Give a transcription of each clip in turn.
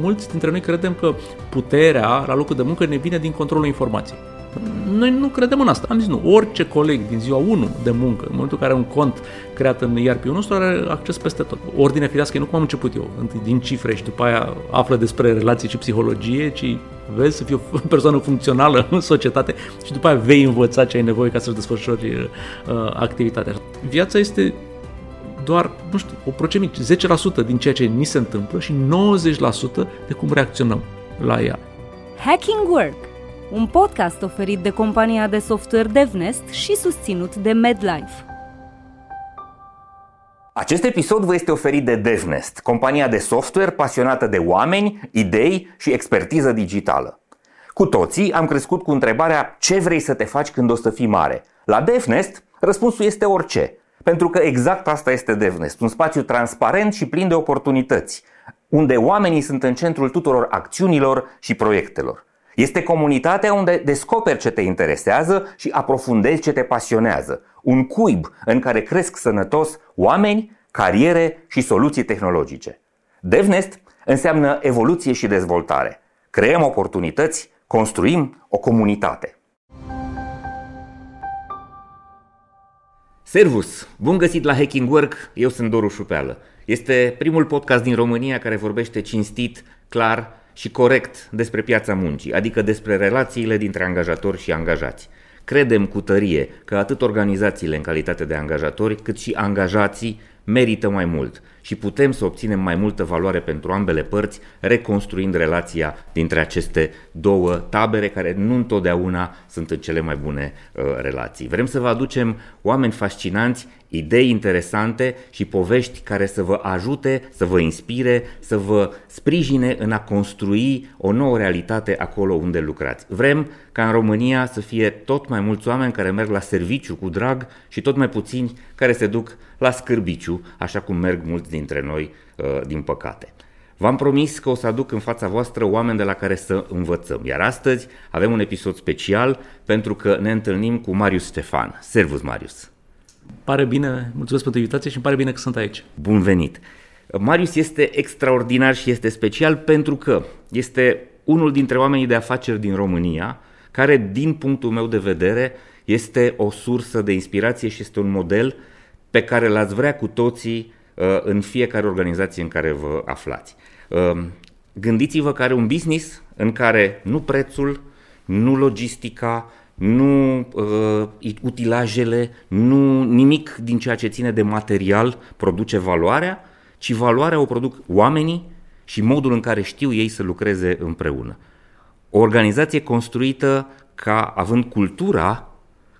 mulți dintre noi credem că puterea la locul de muncă ne vine din controlul informației. Noi nu credem în asta. Am zis nu, orice coleg din ziua 1 de muncă, în momentul în care are un cont creat în ERP-ul nostru, are acces peste tot. Ordine firească, nu cum am început eu, întâi din cifre și după aia află despre relații și psihologie, ci vezi să fii o persoană funcțională în societate și după aia vei învăța ce ai nevoie ca să-și desfășori uh, activitatea. Viața este doar, nu știu, o procent 10% din ceea ce ni se întâmplă și 90% de cum reacționăm la ea. Hacking Work, un podcast oferit de compania de software DevNest și susținut de MedLife. Acest episod vă este oferit de DevNest, compania de software pasionată de oameni, idei și expertiză digitală. Cu toții am crescut cu întrebarea ce vrei să te faci când o să fii mare. La DevNest, răspunsul este orice – pentru că exact asta este DevNest, un spațiu transparent și plin de oportunități, unde oamenii sunt în centrul tuturor acțiunilor și proiectelor. Este comunitatea unde descoperi ce te interesează și aprofundezi ce te pasionează. Un cuib în care cresc sănătos oameni, cariere și soluții tehnologice. DevNest înseamnă evoluție și dezvoltare. Creăm oportunități, construim o comunitate. Servus! Bun găsit la Hacking Work, eu sunt Doru Șupeală. Este primul podcast din România care vorbește cinstit, clar și corect despre piața muncii, adică despre relațiile dintre angajatori și angajați. Credem cu tărie că atât organizațiile în calitate de angajatori, cât și angajații merită mai mult și putem să obținem mai multă valoare pentru ambele părți, reconstruind relația dintre aceste două tabere care nu întotdeauna sunt în cele mai bune uh, relații. Vrem să vă aducem oameni fascinanți, idei interesante și povești care să vă ajute, să vă inspire, să vă sprijine în a construi o nouă realitate acolo unde lucrați. Vrem ca în România să fie tot mai mulți oameni care merg la serviciu cu drag și tot mai puțini care se duc la scârbiciu, așa cum merg mulți dintre noi, uh, din păcate. V-am promis că o să aduc în fața voastră oameni de la care să învățăm, iar astăzi avem un episod special pentru că ne întâlnim cu Marius Stefan. Servus, Marius! Pare bine, mulțumesc pentru invitație și îmi pare bine că sunt aici. Bun venit! Marius este extraordinar și este special pentru că este unul dintre oamenii de afaceri din România care, din punctul meu de vedere, este o sursă de inspirație și este un model pe care l-ați vrea cu toții uh, în fiecare organizație în care vă aflați. Uh, gândiți-vă că are un business în care nu prețul, nu logistica, nu uh, utilajele, nu nimic din ceea ce ține de material produce valoarea, ci valoarea o produc oamenii și modul în care știu ei să lucreze împreună. O organizație construită ca având cultura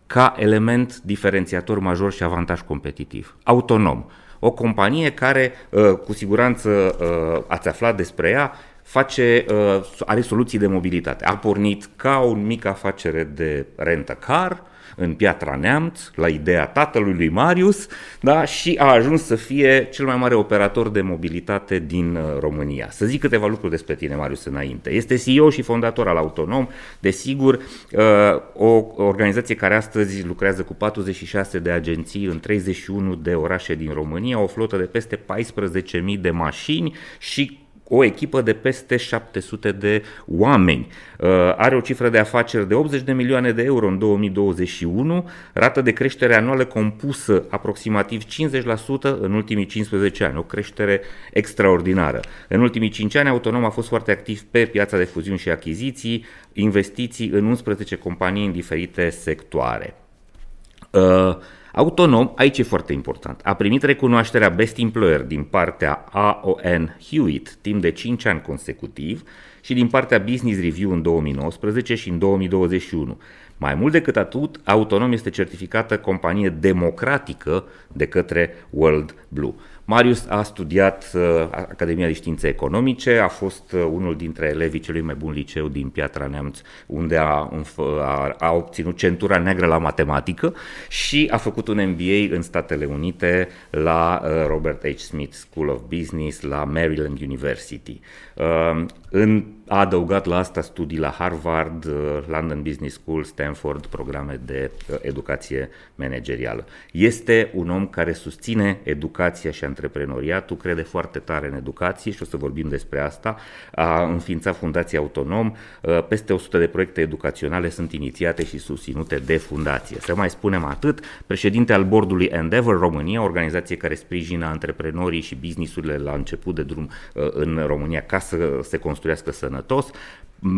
ca element diferențiator major și avantaj competitiv. Autonom. O companie care, uh, cu siguranță uh, ați aflat despre ea, face, uh, are soluții de mobilitate. A pornit ca o mică afacere de rentă car, în Piatra Neamț, la ideea tatălui lui Marius, da, și a ajuns să fie cel mai mare operator de mobilitate din uh, România. Să zic câteva lucruri despre tine, Marius, înainte. Este CEO și fondator al Autonom, desigur, uh, o organizație care astăzi lucrează cu 46 de agenții în 31 de orașe din România, o flotă de peste 14.000 de mașini și o echipă de peste 700 de oameni. Uh, are o cifră de afaceri de 80 de milioane de euro în 2021, rată de creștere anuală compusă aproximativ 50% în ultimii 15 ani, o creștere extraordinară. În ultimii 5 ani, Autonom a fost foarte activ pe piața de fuziuni și achiziții, investiții în 11 companii în diferite sectoare. Uh, Autonom, aici e foarte important, a primit recunoașterea Best Employer din partea AON Hewitt timp de 5 ani consecutiv și din partea Business Review în 2019 și în 2021. Mai mult decât atât, Autonom este certificată companie democratică de către World Blue. Marius a studiat uh, Academia de Științe Economice, a fost uh, unul dintre elevii celui mai bun liceu din Piatra Neamț, unde a, a, a obținut centura neagră la matematică și a făcut un MBA în Statele Unite la uh, Robert H. Smith School of Business, la Maryland University. Uh, în a adăugat la asta studii la Harvard, uh, London Business School, Stanford, programe de uh, educație managerială. Este un om care susține educația și antreprenoriatul, crede foarte tare în educație și o să vorbim despre asta. A înființat Fundația Autonom, peste 100 de proiecte educaționale sunt inițiate și susținute de fundație. Să mai spunem atât, președinte al bordului Endeavor România, organizație care sprijină antreprenorii și businessurile la început de drum în România ca să se construiască sănătos,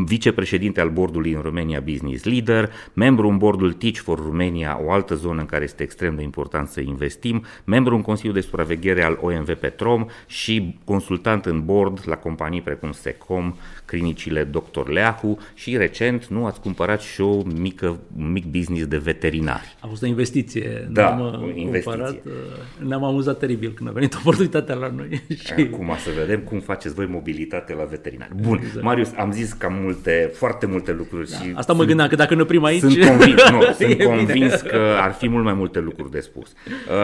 vicepreședinte al bordului în România Business Leader, membru în bordul Teach for Romania, o altă zonă în care este extrem de important să investim, membru în Consiliul de Supraveghere al OMV Petrom și consultant în board la companii precum Secom, clinicile Dr. Leahu și recent nu ați cumpărat și o mică, un mic business de veterinari. A fost o investiție. Da, ne-am o investiție. Cumpărat, uh, ne-am amuzat teribil când a venit oportunitatea la noi. Și... Acum să vedem cum faceți voi mobilitate la veterinari. Bun, exact. Marius, am zis cam multe, foarte multe lucruri. Da, și asta mă gândeam, că dacă ne oprim aici... Sunt convins, nu, sunt convins că ar fi mult mai multe lucruri de spus.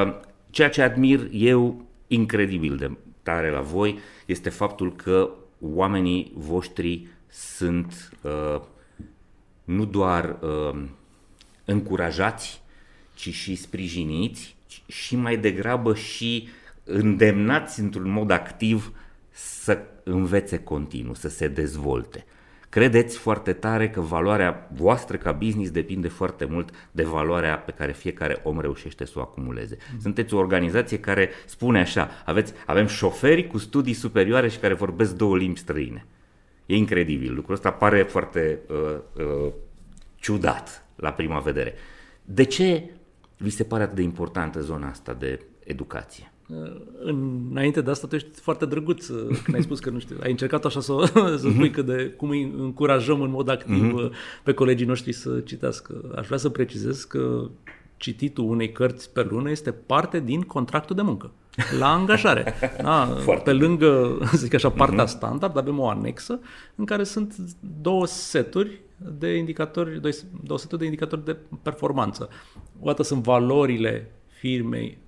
Uh, ceea ce admir eu incredibil de tare la voi este faptul că oamenii voștri sunt uh, nu doar uh, încurajați, ci și sprijiniți și mai degrabă și îndemnați într-un mod activ să învețe continuu, să se dezvolte. Credeți foarte tare că valoarea voastră ca business depinde foarte mult de valoarea pe care fiecare om reușește să o acumuleze. Sunteți o organizație care spune așa, aveți, avem șoferi cu studii superioare și care vorbesc două limbi străine. E incredibil, lucrul ăsta pare foarte uh, uh, ciudat la prima vedere. De ce vi se pare atât de importantă zona asta de educație? Înainte de asta tu ești foarte drăguț uh, când ai spus că, nu știu, ai încercat așa să, să spui uh-huh. că de cum îi încurajăm în mod activ uh-huh. pe colegii noștri să citească. Aș vrea să precizez că cititul unei cărți pe lună este parte din contractul de muncă la angajare. Da, pe lângă, să zic așa, partea uh-huh. standard, avem o anexă în care sunt două seturi de indicatori, două seturi de indicatori de performanță. O dată sunt valorile firmei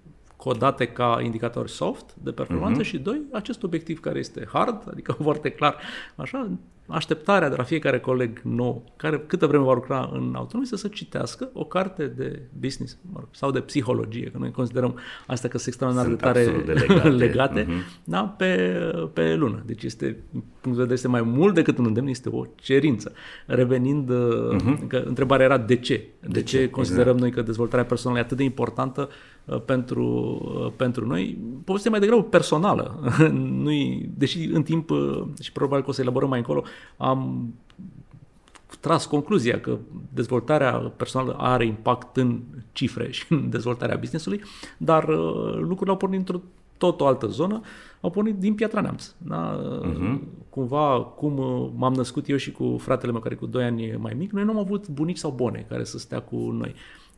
codate ca indicatori soft de performanță uh-huh. și doi, acest obiectiv care este hard, adică foarte clar, așa, așteptarea de la fiecare coleg nou, care câtă vreme va lucra în autonomie, să se citească o carte de business sau de psihologie, că noi considerăm asta că sunt extraordinar de tare de legate, legate uh-huh. da, pe, pe lună. Deci este, punct de vedere, este mai mult decât un îndemn, este o cerință. Revenind, uh-huh. că întrebarea era de ce? De, de ce, ce considerăm exact. noi că dezvoltarea personală e atât de importantă uh, pentru, uh, pentru noi? Povestea mai degrabă personală. Nu-i, deși în timp, uh, și probabil că o să elaborăm mai încolo, am tras concluzia că dezvoltarea personală are impact în cifre și în dezvoltarea businessului, dar uh, lucrurile au pornit într-o tot o altă zonă, au pornit din Piatra Neamț. Da? Uh-huh. Cumva, cum uh, m-am născut eu și cu fratele meu, care cu 2 ani mai mic, noi nu am avut bunici sau bone care să stea cu noi.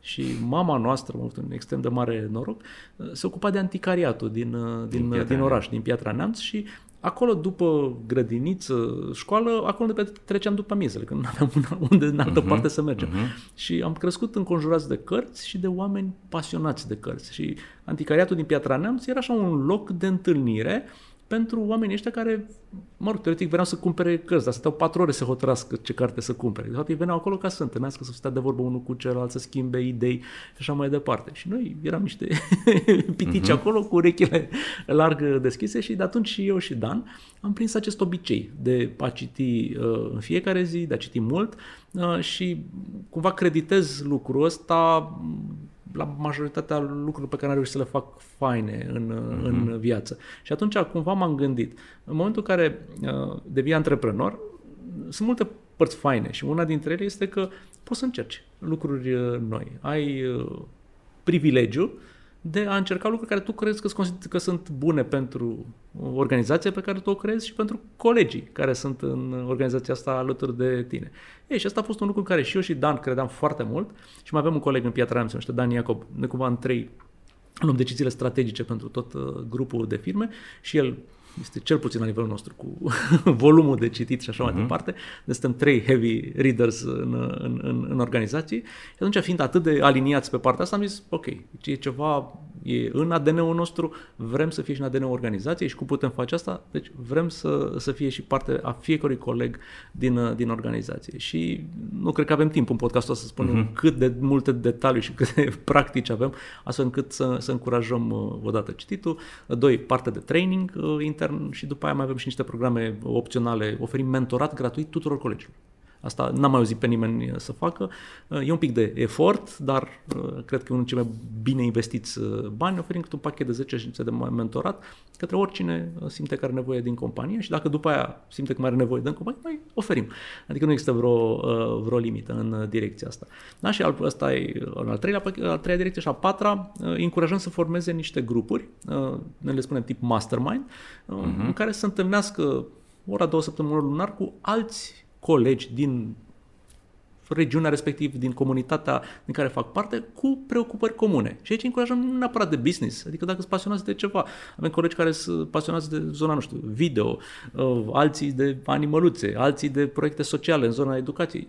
Și mama noastră, am avut un extrem de mare noroc, uh, se ocupa de anticariatul din, din, din, din oraș, din Piatra Neamț și Acolo, după grădiniță, școală, acolo ne treceam după miezele, că nu aveam unde în altă uh-huh, parte să mergem. Uh-huh. Și am crescut înconjurați de cărți și de oameni pasionați de cărți. Și anticariatul din Piatra Neamț era așa un loc de întâlnire pentru oamenii ăștia care, mă rog, teoretic veneau să cumpere cărți, dar stau patru ore să hotărască ce carte să cumpere. De fapt, ei veneau acolo ca să întâlnească, să stea de vorbă unul cu celălalt, să schimbe idei și așa mai departe. Și noi eram niște pitici uh-huh. acolo cu urechile larg deschise și de atunci și eu și Dan am prins acest obicei de a citi uh, în fiecare zi, de a citi mult uh, și cumva creditez lucrul ăsta la majoritatea lucrurilor pe care am reușit să le fac faine în, mm-hmm. în viață. Și atunci cumva m-am gândit. În momentul în care uh, devii antreprenor, sunt multe părți faine și una dintre ele este că poți să încerci lucruri uh, noi. Ai uh, privilegiu de a încerca lucruri care tu crezi că, că sunt bune pentru organizația pe care tu o crezi și pentru colegii care sunt în organizația asta alături de tine. Ei, și asta a fost un lucru în care și eu și Dan credeam foarte mult și mai avem un coleg în Piatra Neamț, se numește Dan Iacob, ne cumva în trei luăm deciziile strategice pentru tot uh, grupul de firme și el este cel puțin la nivelul nostru, cu volumul de citit și așa uh-huh. mai mhm. departe. Deci suntem trei heavy readers în, în, în, în organizație și atunci fiind atât de aliniați pe partea asta am zis, ok, e ceva, e în ADN-ul nostru, vrem să fie și în ADN-ul organizației și cum putem face asta? Deci vrem să, să fie și parte a fiecărui coleg din, din organizație. Și nu cred că avem timp în podcastul ăsta să spunem uh-huh. cât de multe detalii și cât de practici avem, astfel încât să, să încurajăm uh, odată cititul. Doi, parte de training uh, intern și după aia mai avem și niște programe opționale. Oferim mentorat gratuit tuturor colegilor. Asta n-am mai auzit pe nimeni să facă. E un pic de efort, dar uh, cred că e unul dintre cei mai bine investiți uh, bani, oferim câte un pachet de 10 ședințe de mentorat către oricine uh, simte că are nevoie din companie și dacă după aia simte că mai are nevoie din companie, noi oferim. Adică nu există vreo, vreo limită în direcția asta. Da? Și ăsta e al treilea, al treia direcție și a patra, încurajăm să formeze niște grupuri, noi le spunem tip mastermind, uh-huh. în care să întâlnească ora, două săptămâni lunar cu alți colegi din regiunea respectiv, din comunitatea din care fac parte, cu preocupări comune. Și aici încurajăm nu neapărat de business, adică dacă sunt pasionați de ceva. Avem colegi care sunt pasionați de zona, nu știu, video, uh, alții de animăluțe, alții de proiecte sociale în zona educației.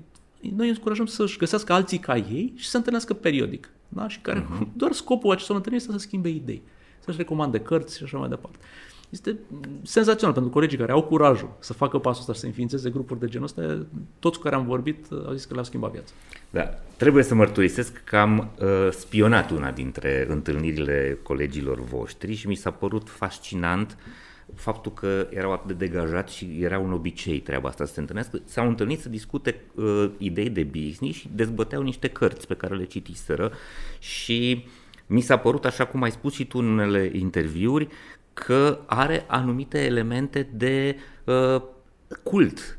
Noi încurajăm să-și găsească alții ca ei și să se întâlnească periodic. Da? Și care uh-huh. doar scopul acestor întâlniri este să schimbe idei, să-și recomande cărți și așa mai departe. Este senzațional pentru colegii care au curajul să facă pasul ăsta și să înființeze grupuri de genul ăsta. Toți cu care am vorbit au zis că le-au schimbat viața. Da, trebuie să mărturisesc că am uh, spionat una dintre întâlnirile colegilor voștri și mi s-a părut fascinant faptul că erau atât de degajați și era un obicei treaba asta să se întâlnească. S-au întâlnit să discute uh, idei de business și dezbăteau niște cărți pe care le citiseră și mi s-a părut, așa cum ai spus și tu în unele interviuri, că are anumite elemente de uh, cult.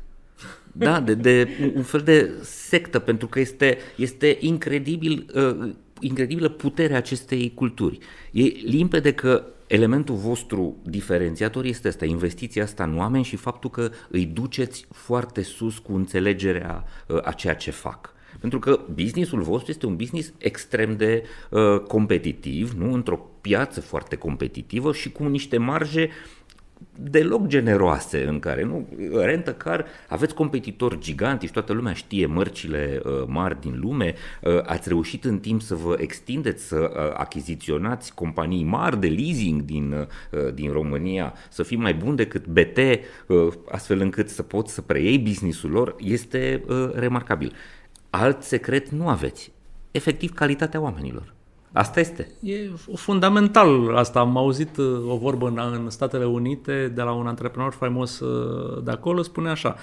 Da, de, de un fel de sectă, pentru că este, este incredibil, uh, incredibilă puterea acestei culturi. E limpede că elementul vostru diferențiator este asta, investiția asta în oameni și faptul că îi duceți foarte sus cu înțelegerea uh, a ceea ce fac. Pentru că businessul vostru este un business extrem de uh, competitiv, nu? într-o piață foarte competitivă și cu niște marje deloc generoase în care, nu, rentă car, aveți competitori giganti și toată lumea știe mărcile uh, mari din lume, uh, ați reușit în timp să vă extindeți, să uh, achiziționați companii mari de leasing din, uh, din România, să fii mai bun decât BT, uh, astfel încât să poți să preiei businessul lor, este uh, remarcabil. Alt secret nu aveți. Efectiv, calitatea oamenilor. Asta este. E fundamental asta. Am auzit uh, o vorbă în, în Statele Unite de la un antreprenor faimos uh, de acolo, spune așa,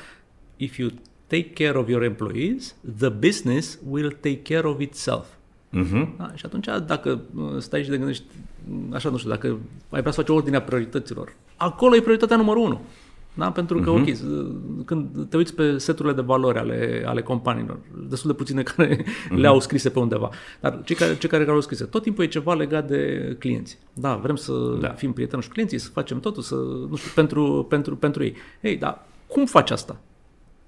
if you take care of your employees, the business will take care of itself. Uh-huh. Da? Și atunci, dacă uh, stai și te gândești, așa nu știu, dacă ai vrea să faci ordinea priorităților, acolo e prioritatea numărul unu. Da? Pentru că, uh-huh. ok, când te uiți pe seturile de valori ale, ale companiilor, destul de puține care uh-huh. le au scrise pe undeva, dar cei care, cei care le au scrise, tot timpul e ceva legat de clienți. Da, vrem să da. fim prieteni cu clienții, să facem totul, să, nu știu, pentru, pentru, pentru ei. Ei, dar cum faci asta?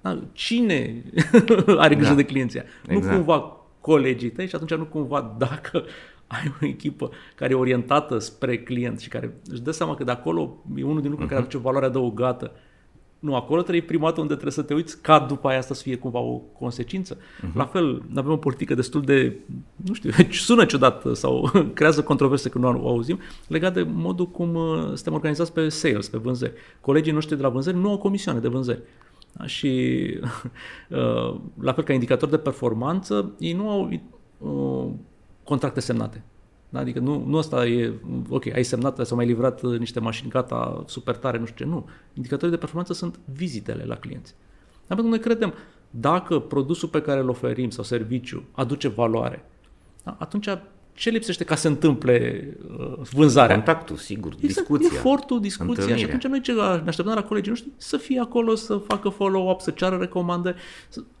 Da? Cine are grijă da. de clienții? Exact. Nu cumva colegii tăi și atunci nu cumva dacă ai o echipă care e orientată spre client și care își dă seama că de acolo e unul din lucruri uh-huh. care mhm. aduce valoare adăugată. Nu, acolo trebuie primat unde trebuie să te uiți ca după aia asta să fie cumva o consecință. Uh-huh. La fel, avem o politică destul de, nu știu, sună ciudat sau creează controverse când nu o auzim, legat de modul cum uh, suntem organizați pe sales, pe vânzări. Colegii noștri de la vânzări nu au comisioane de vânzări. Da? Și uh, la fel ca indicator de performanță, ei nu au uh, contracte semnate. Da? Adică nu, nu asta e, ok, ai semnat, sau mai livrat uh, niște mașini gata, super tare, nu știu ce, nu. Indicatorii de performanță sunt vizitele la clienți. Dar pentru că noi credem, dacă produsul pe care îl oferim sau serviciu aduce valoare, da? atunci ce lipsește ca să întâmple uh, vânzarea? Contactul, sigur, exact, discuția. Efortul, discuția. Întâlnirea. Și atunci noi ce ne așteptăm la colegii noștri? Să fie acolo, să facă follow-up, să ceară recomandări.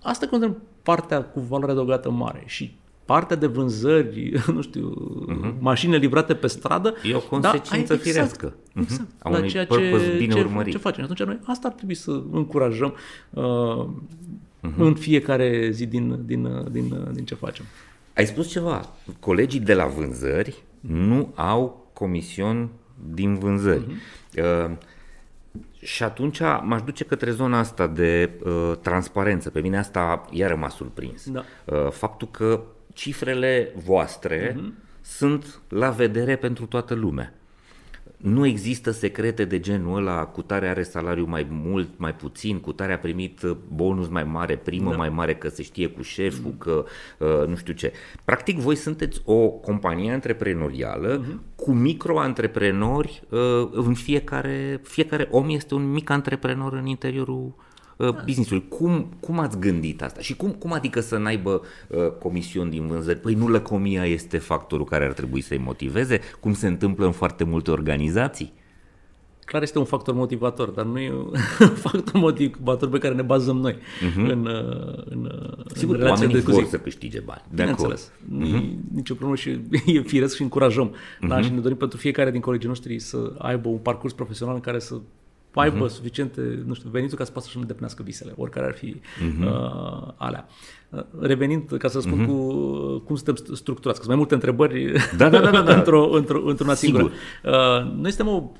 Asta considerăm partea cu valoare adăugată mare. Și partea de vânzări, nu știu, uh-huh. mașini livrate pe stradă. E o da, consecință da, firească. Exact. Uh-huh. A la ceea ce, bine ce, urmărit. ce facem. Atunci noi asta ar trebui să încurajăm uh, uh-huh. în fiecare zi din, din, din, din ce facem. Ai spus ceva. Colegii de la vânzări nu au comision din vânzări. Uh-huh. Uh, Și atunci m-aș duce către zona asta de uh, transparență. Pe mine asta iară m-a surprins. Da. Uh, faptul că cifrele voastre uh-huh. sunt la vedere pentru toată lumea. Nu există secrete de genul ăla, cu tare are salariu mai mult, mai puțin, cu tare a primit uh, bonus mai mare, primă da. mai mare, că se știe cu șeful, că uh, nu știu ce. Practic, voi sunteți o companie antreprenorială uh-huh. cu micro-antreprenori, uh, în fiecare, fiecare om este un mic antreprenor în interiorul uh, business-ului. Cum, cum ați gândit asta? Și cum, cum adică să n-aibă uh, comisiuni din vânzări? Păi nu lăcomia este factorul care ar trebui să-i motiveze, cum se întâmplă în foarte multe organizații? Clar este un factor motivator, dar nu e un factor motivator pe care ne bazăm noi uh-huh. în, în, Sigur, în oamenii de cu vor zi. să câștige bani. De Bineînțeles. Nu uh-huh. nicio problemă și e firesc și încurajăm. Uh-huh. Da? Și ne dorim pentru fiecare din colegii noștri să aibă un parcurs profesional în care să aibă uh-huh. suficiente, nu știu, venituri ca să poată să-și îndeplinească visele, oricare ar fi uh-huh. uh, alea. Uh, Revenind, ca să spun uh-huh. cu, cum suntem structurați, că sunt mai multe întrebări Da, da, da, da, da. într-o, într-o, într-una Sigur. singură. Uh, noi suntem o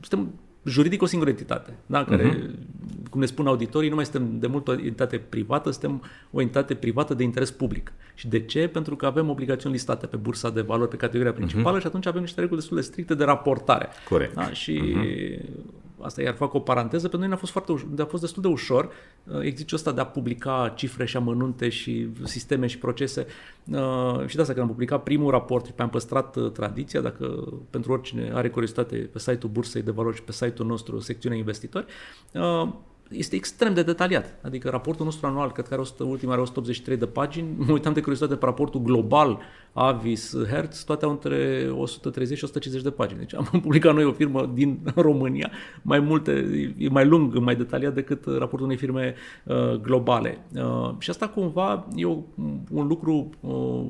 suntem juridic o singură entitate, da? care, uh-huh. cum ne spun auditorii, nu mai suntem de mult o entitate privată, suntem o entitate privată de interes public. Și de ce? Pentru că avem obligațiuni listate pe bursa de valori pe categoria principală uh-huh. și atunci avem niște reguli destul de stricte de raportare. Corect. Da? Și uh-huh. Asta iar fac o paranteză, pentru noi ne-a fost, foarte ușor, a fost destul de ușor exercițiul ăsta de a publica cifre și amănunte și sisteme și procese. Uh, și de asta când am publicat primul raport și pe am păstrat uh, tradiția, dacă pentru oricine are curiozitate pe site-ul Bursei de Valori și pe site-ul nostru, secțiunea investitori, uh, este extrem de detaliat. Adică raportul nostru anual, cred că are 100, ultima are 183 de pagini, mă uitam de curiozitate pe raportul global Avis, Hertz, toate au între 130 și 150 de pagini. Deci am publicat noi o firmă din România, mai multe, e mai lung, mai detaliat decât raportul unei firme uh, globale. Uh, și asta cumva e o, un lucru, uh,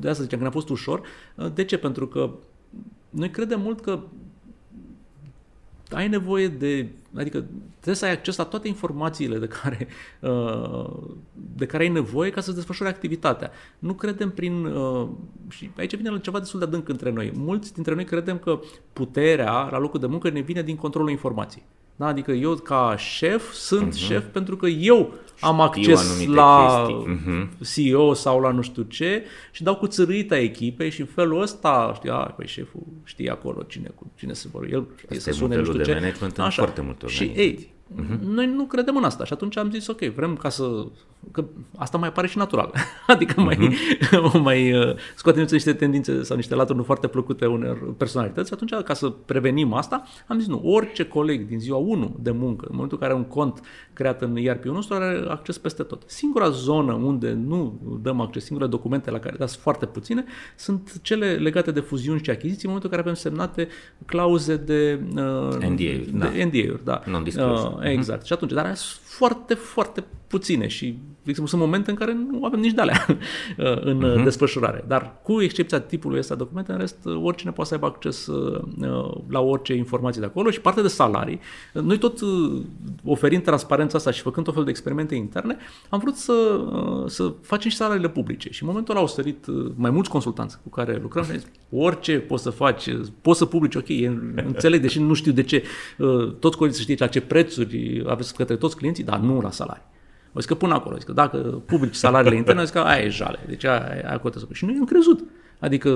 de asta ziceam că ne-a fost ușor. Uh, de ce? Pentru că noi credem mult că ai nevoie de, adică trebuie să ai acces la toate informațiile de care, uh, de care ai nevoie ca să desfășori activitatea. Nu credem prin, uh, și aici vine ceva destul de adânc între noi. Mulți dintre noi credem că puterea la locul de muncă ne vine din controlul informației. Da? Adică eu ca șef sunt uh-huh. șef pentru că eu am acces la uh-huh. CEO sau la nu știu ce și dau cu țărâita echipei și în felul ăsta, știi, a, păi șeful știe acolo cine, cu cine se vor, el știe Asta să sune nu știu de ce. management în Așa. foarte multe Și organizații. ei, uh-huh. noi nu credem în asta și atunci am zis ok, vrem ca să că asta mai pare și natural. adică mai, uh-huh. mai uh, scoatem niște tendințe sau niște laturi nu foarte plăcute unor personalități. Atunci, ca să prevenim asta, am zis nu, orice coleg din ziua 1 de muncă, în momentul în care are un cont creat în ERP-ul nostru, are acces peste tot. Singura zonă unde nu dăm acces, singurele documente la care dați foarte puține, sunt cele legate de fuziuni și achiziții, în momentul în care avem semnate clauze de uh, NDA-uri, da. de NDA-uri, da. Non-disclosure. Uh, exact. Și atunci, dar sunt foarte, foarte puține și de exemplu, sunt momente în care nu avem nici de alea în uh-huh. desfășurare. Dar cu excepția tipului ăsta de documente, în rest, oricine poate să aibă acces uh, la orice informație de acolo și parte de salarii. Noi tot uh, oferind transparența asta și făcând tot felul de experimente interne, am vrut să, uh, să facem și salariile publice. Și în momentul ăla au sărit uh, mai mulți consultanți cu care lucrăm și zis, orice poți să faci, poți să publici, ok, înțeleg, deși nu știu de ce, uh, toți colegii să știe la ce prețuri aveți către toți clienții, dar nu la salarii. O zis că până acolo, zic că dacă publici salariile interne, zic că aia e jale, deci aia, aia cotează. Și noi am crezut. Adică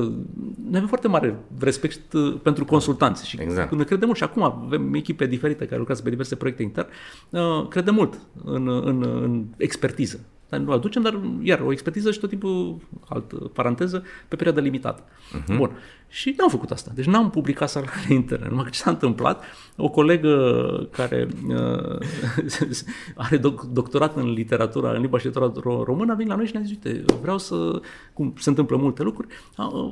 noi avem foarte mare respect uh, pentru consultanți și Exact. când ne credem mult și acum avem echipe diferite care lucrează pe diverse proiecte interne, uh, credem mult în, în, în expertiză. Dar nu aducem, dar iar o expertiză și tot timpul, altă paranteză, pe perioadă limitată. Uh-huh. Bun. Și n-am făcut asta. Deci n-am publicat salariile interne. Numai că ce s-a întâmplat, o colegă care uh, are doc- doctorat în literatura, în limba și literatura română, a venit la noi și ne-a zis, uite, vreau să, cum se întâmplă multe lucruri,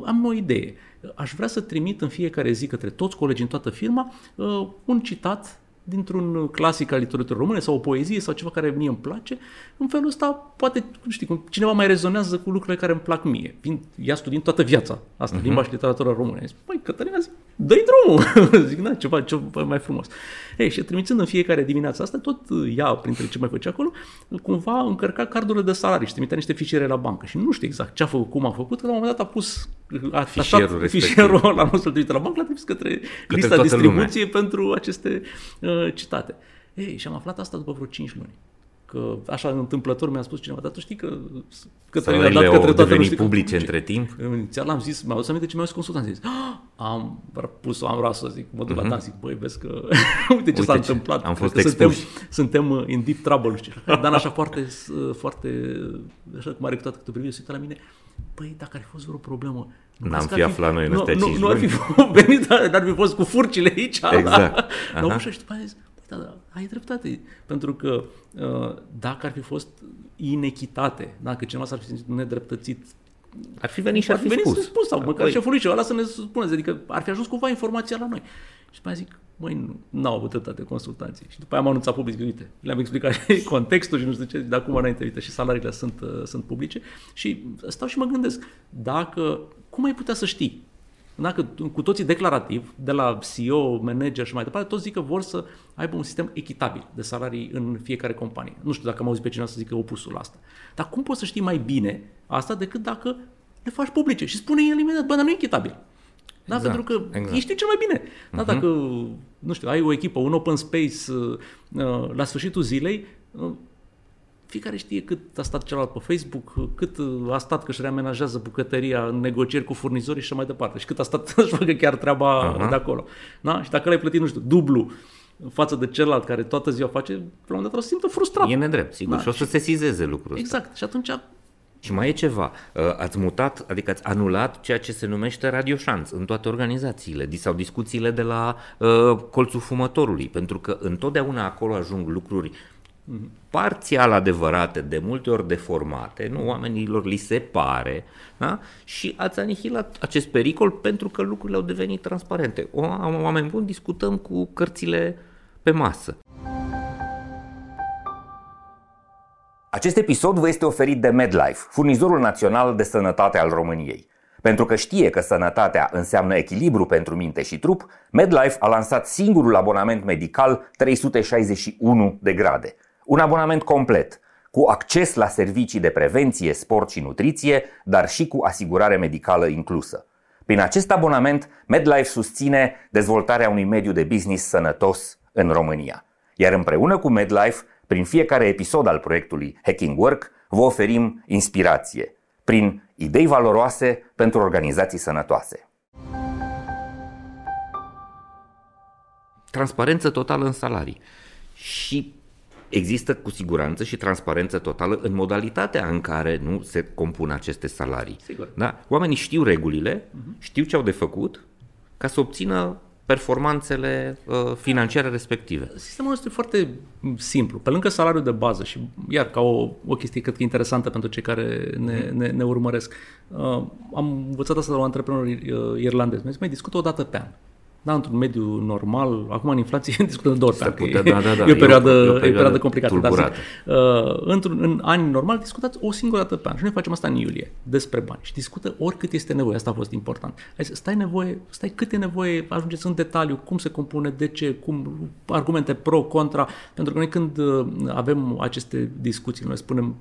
am o idee. Aș vrea să trimit în fiecare zi către toți colegii în toată firma uh, un citat dintr-un clasic al literaturii române sau o poezie sau ceva care mie îmi place, în felul ăsta poate, nu știi, cum cineva mai rezonează cu lucrurile care îmi plac mie. Vin, ia studiind toată viața asta, uh-huh. limba și literatura română. Zic, Păi, Cătălina, zic, dă-i drumul. Zic, na, ceva, ceva mai frumos. Ei, și trimițând în fiecare dimineață asta, tot ea, printre ce mai făcea acolo, cumva încărca cardurile de salarii și trimitea niște fișiere la bancă. Și nu știu exact ce a făcut, cum a făcut, că la un moment dat a pus a fișierul, respectiv. fișierul la nostru trimite la bancă, l-a trimis către, către lista distribuție lumea. pentru aceste uh, citate. Ei, și am aflat asta după vreo 5 luni că așa întâmplător mi-a spus cineva, dar tu știi că Cătălin a dat către toată lumea. publice între timp? Inițial am zis, mi-au adus aminte ce mi-au zis consultant, zis, ah, am pus-o, am rasă, zic, mă duc uh-huh. la mhm. zic, băi, vezi că uite ce uite s-a întâmplat. Am fost suntem, suntem uh, in deep trouble, știi? Dan așa foarte, uh, foarte, așa cum a reputat câte privire, se la mine, băi, dacă ar fi fost vreo problemă, N-am fi aflat noi în nu, nu, nu ar fi venit, dar ar fi fost cu furcile aici. Exact. La ușă și după aia zis, da, da, ai dreptate. Pentru că uh, dacă ar fi fost inechitate, dacă cineva s-ar fi simțit nedreptățit ar fi venit și ar fi, venit spus. spus sau măcar șefului și ăla să ne spuneți. Adică ar fi ajuns cumva informația la noi. Și după aia zic, măi, nu au avut dreptate consultanții. Și după aia am anunțat public, uite, le-am explicat și contextul și nu știu ce, dar acum înainte, uite, și salariile sunt, uh, sunt publice. Și stau și mă gândesc, dacă, cum ai putea să știi? Dacă cu toții declarativ, de la CEO, manager și mai departe, toți zic că vor să aibă un sistem echitabil de salarii în fiecare companie. Nu știu dacă am auzit pe cineva să zică opusul asta. Dar cum poți să știi mai bine asta decât dacă le faci publice și spune el imediat, bă, dar nu e echitabil. Da, exact, pentru că exact. ești cel mai bine. Da, uh-huh. dacă, nu știu, ai o echipă, un open space uh, uh la sfârșitul zilei, uh, fiecare știe cât a stat celălalt pe Facebook, cât a stat că își reamenajează bucătăria în negocieri cu furnizorii și mai departe. Și cât a stat să-și facă chiar treaba uh-huh. de acolo. Da? Și dacă l-ai plătit, nu știu, dublu față de celălalt care toată ziua face, la un moment dat o să simtă frustrat. E nedrept, sigur. Da? Și o să se sizeze lucrul Exact. Ăsta. Și atunci și mai e ceva, uh, ați mutat, adică ați anulat ceea ce se numește radioșanț în toate organizațiile sau discuțiile de la uh, colțul fumătorului, pentru că întotdeauna acolo ajung lucruri parțial adevărate, de multe ori deformate, nu oamenilor li se pare, da? și ați anihilat acest pericol pentru că lucrurile au devenit transparente. O, oameni buni, discutăm cu cărțile pe masă. Acest episod vă este oferit de MedLife, furnizorul național de sănătate al României. Pentru că știe că sănătatea înseamnă echilibru pentru minte și trup, MedLife a lansat singurul abonament medical 361 de grade – un abonament complet, cu acces la servicii de prevenție, sport și nutriție, dar și cu asigurare medicală inclusă. Prin acest abonament, MedLife susține dezvoltarea unui mediu de business sănătos în România. Iar împreună cu MedLife, prin fiecare episod al proiectului Hacking Work, vă oferim inspirație prin idei valoroase pentru organizații sănătoase. Transparență totală în salarii. Și există cu siguranță și transparență totală în modalitatea în care nu se compun aceste salarii. Sigur. Da? Oamenii știu regulile, uh-huh. știu ce au de făcut ca să obțină performanțele uh, financiare respective. Sistemul nostru e foarte simplu. Pe lângă salariul de bază și iar ca o, o chestie cred că interesantă pentru cei care ne, ne, ne urmăresc, uh, am învățat asta de la un antreprenor uh, irlandez. Mi-a zis, mai discută o dată pe an da, într-un mediu normal, acum în inflație discutăm de două ori putea, da, da, da. E o perioadă, e o, e o perioadă complicată. Dar, uh, într-un, în ani normal discutați o singură dată pe an și noi facem asta în iulie, despre bani și discută oricât este nevoie, asta a fost important. Adică stai nevoie, stai cât e nevoie, ajungeți în detaliu, cum se compune, de ce, cum, argumente pro, contra, pentru că noi când uh, avem aceste discuții, noi spunem,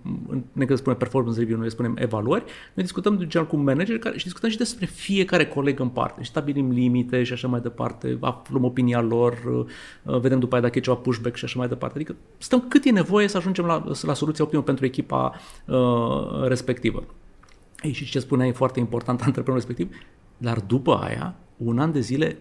ne când spunem performance review, noi spunem evaluări, noi discutăm de cu manageri care, și discutăm și despre fiecare coleg în parte, și stabilim limite și așa mai departe departe, aflăm opinia lor, uh, vedem după aia dacă e ceva pushback și așa mai departe. Adică stăm cât e nevoie să ajungem la, la soluția optimă pentru echipa uh, respectivă. Ei, și ce spunea e foarte important antreprenorul respectiv, dar după aia, un an de zile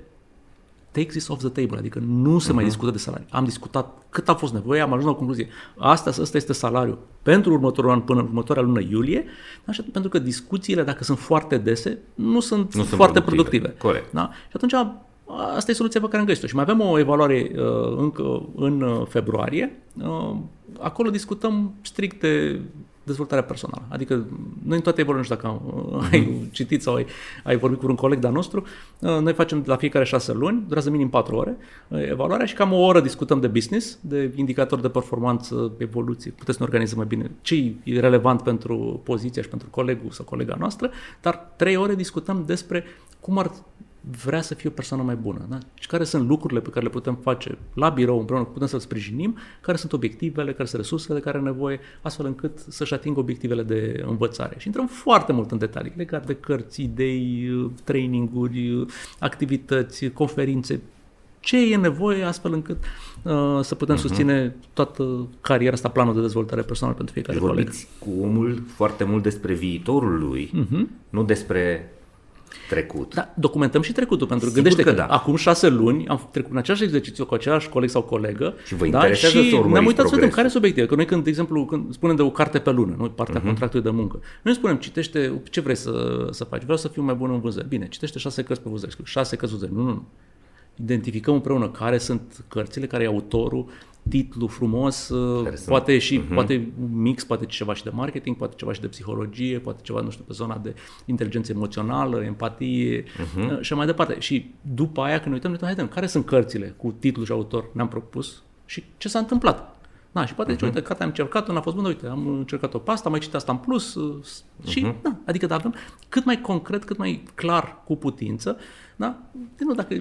take this off the table, adică nu se uh-huh. mai mhm. discută de salarii. Am discutat cât a fost nevoie, am ajuns la o concluzie. Asta, asta este salariul pentru următorul an până în următoarea lună iulie, așa, pentru că discuțiile, dacă sunt foarte dese, nu sunt nu foarte productive. productive. Corect. Da? Și atunci Asta e soluția pe care am găsit-o. Și mai avem o evaluare uh, încă în uh, februarie. Uh, acolo discutăm strict de dezvoltarea personală. Adică noi în toate evaluările, nu știu dacă uh, ai mhm. citit sau ai, ai vorbit cu un coleg de-a nostru, uh, noi facem la fiecare șase luni, durează minim patru ore, uh, evaluarea și cam o oră discutăm de business, de indicatori de performanță, evoluție, puteți să ne organizăm mai bine ce e relevant pentru poziția și pentru colegul sau colega noastră, dar trei ore discutăm despre cum ar vrea să fie o persoană mai bună. Da? Și care sunt lucrurile pe care le putem face la birou împreună, putem să-l sprijinim, care sunt obiectivele, care sunt resursele de care are nevoie, astfel încât să-și atingă obiectivele de învățare. Și intrăm foarte mult în detalii legate de cărți, idei, traininguri, activități, conferințe, ce e nevoie astfel încât uh, să putem uh-huh. susține toată cariera asta, planul de dezvoltare personală pentru fiecare deci coleg. cu omul foarte mult despre viitorul lui, uh-huh. nu despre trecut. Da, documentăm și trecutul, pentru că gândește că, că da. acum șase luni am trecut în același exercițiu cu același coleg sau colegă și, vă da, și ne-am uitat să vedem care sunt obiective. Că noi când, de exemplu, când spunem de o carte pe lună, noi partea uh-huh. contractului de muncă, noi spunem, citește ce vrei să, să faci. Vreau să fiu mai bun în vânzări. Bine, citește șase cărți pe vânzări. Șase cărți vânzări. Nu, nu, nu identificăm împreună care sunt cărțile, care e autorul, titlu frumos, uh, care poate sunt? și uh-huh. poate un mix, poate ceva și de marketing, poate ceva și de psihologie, poate ceva, nu știu, pe zona de inteligență emoțională, empatie uh-huh. și mai departe. Și după aia, când ne uităm, ne uităm, care sunt cărțile cu titlu și autor ne-am propus și ce s-a întâmplat. Da, și poate uh-huh. uite, cartea am încercat-o, n-a fost bună, uite, am încercat-o pe asta, mai citit asta în plus uh-huh. și, mhm. da, adică da, avem cât mai concret, cât mai clar cu putință da? Nu, dacă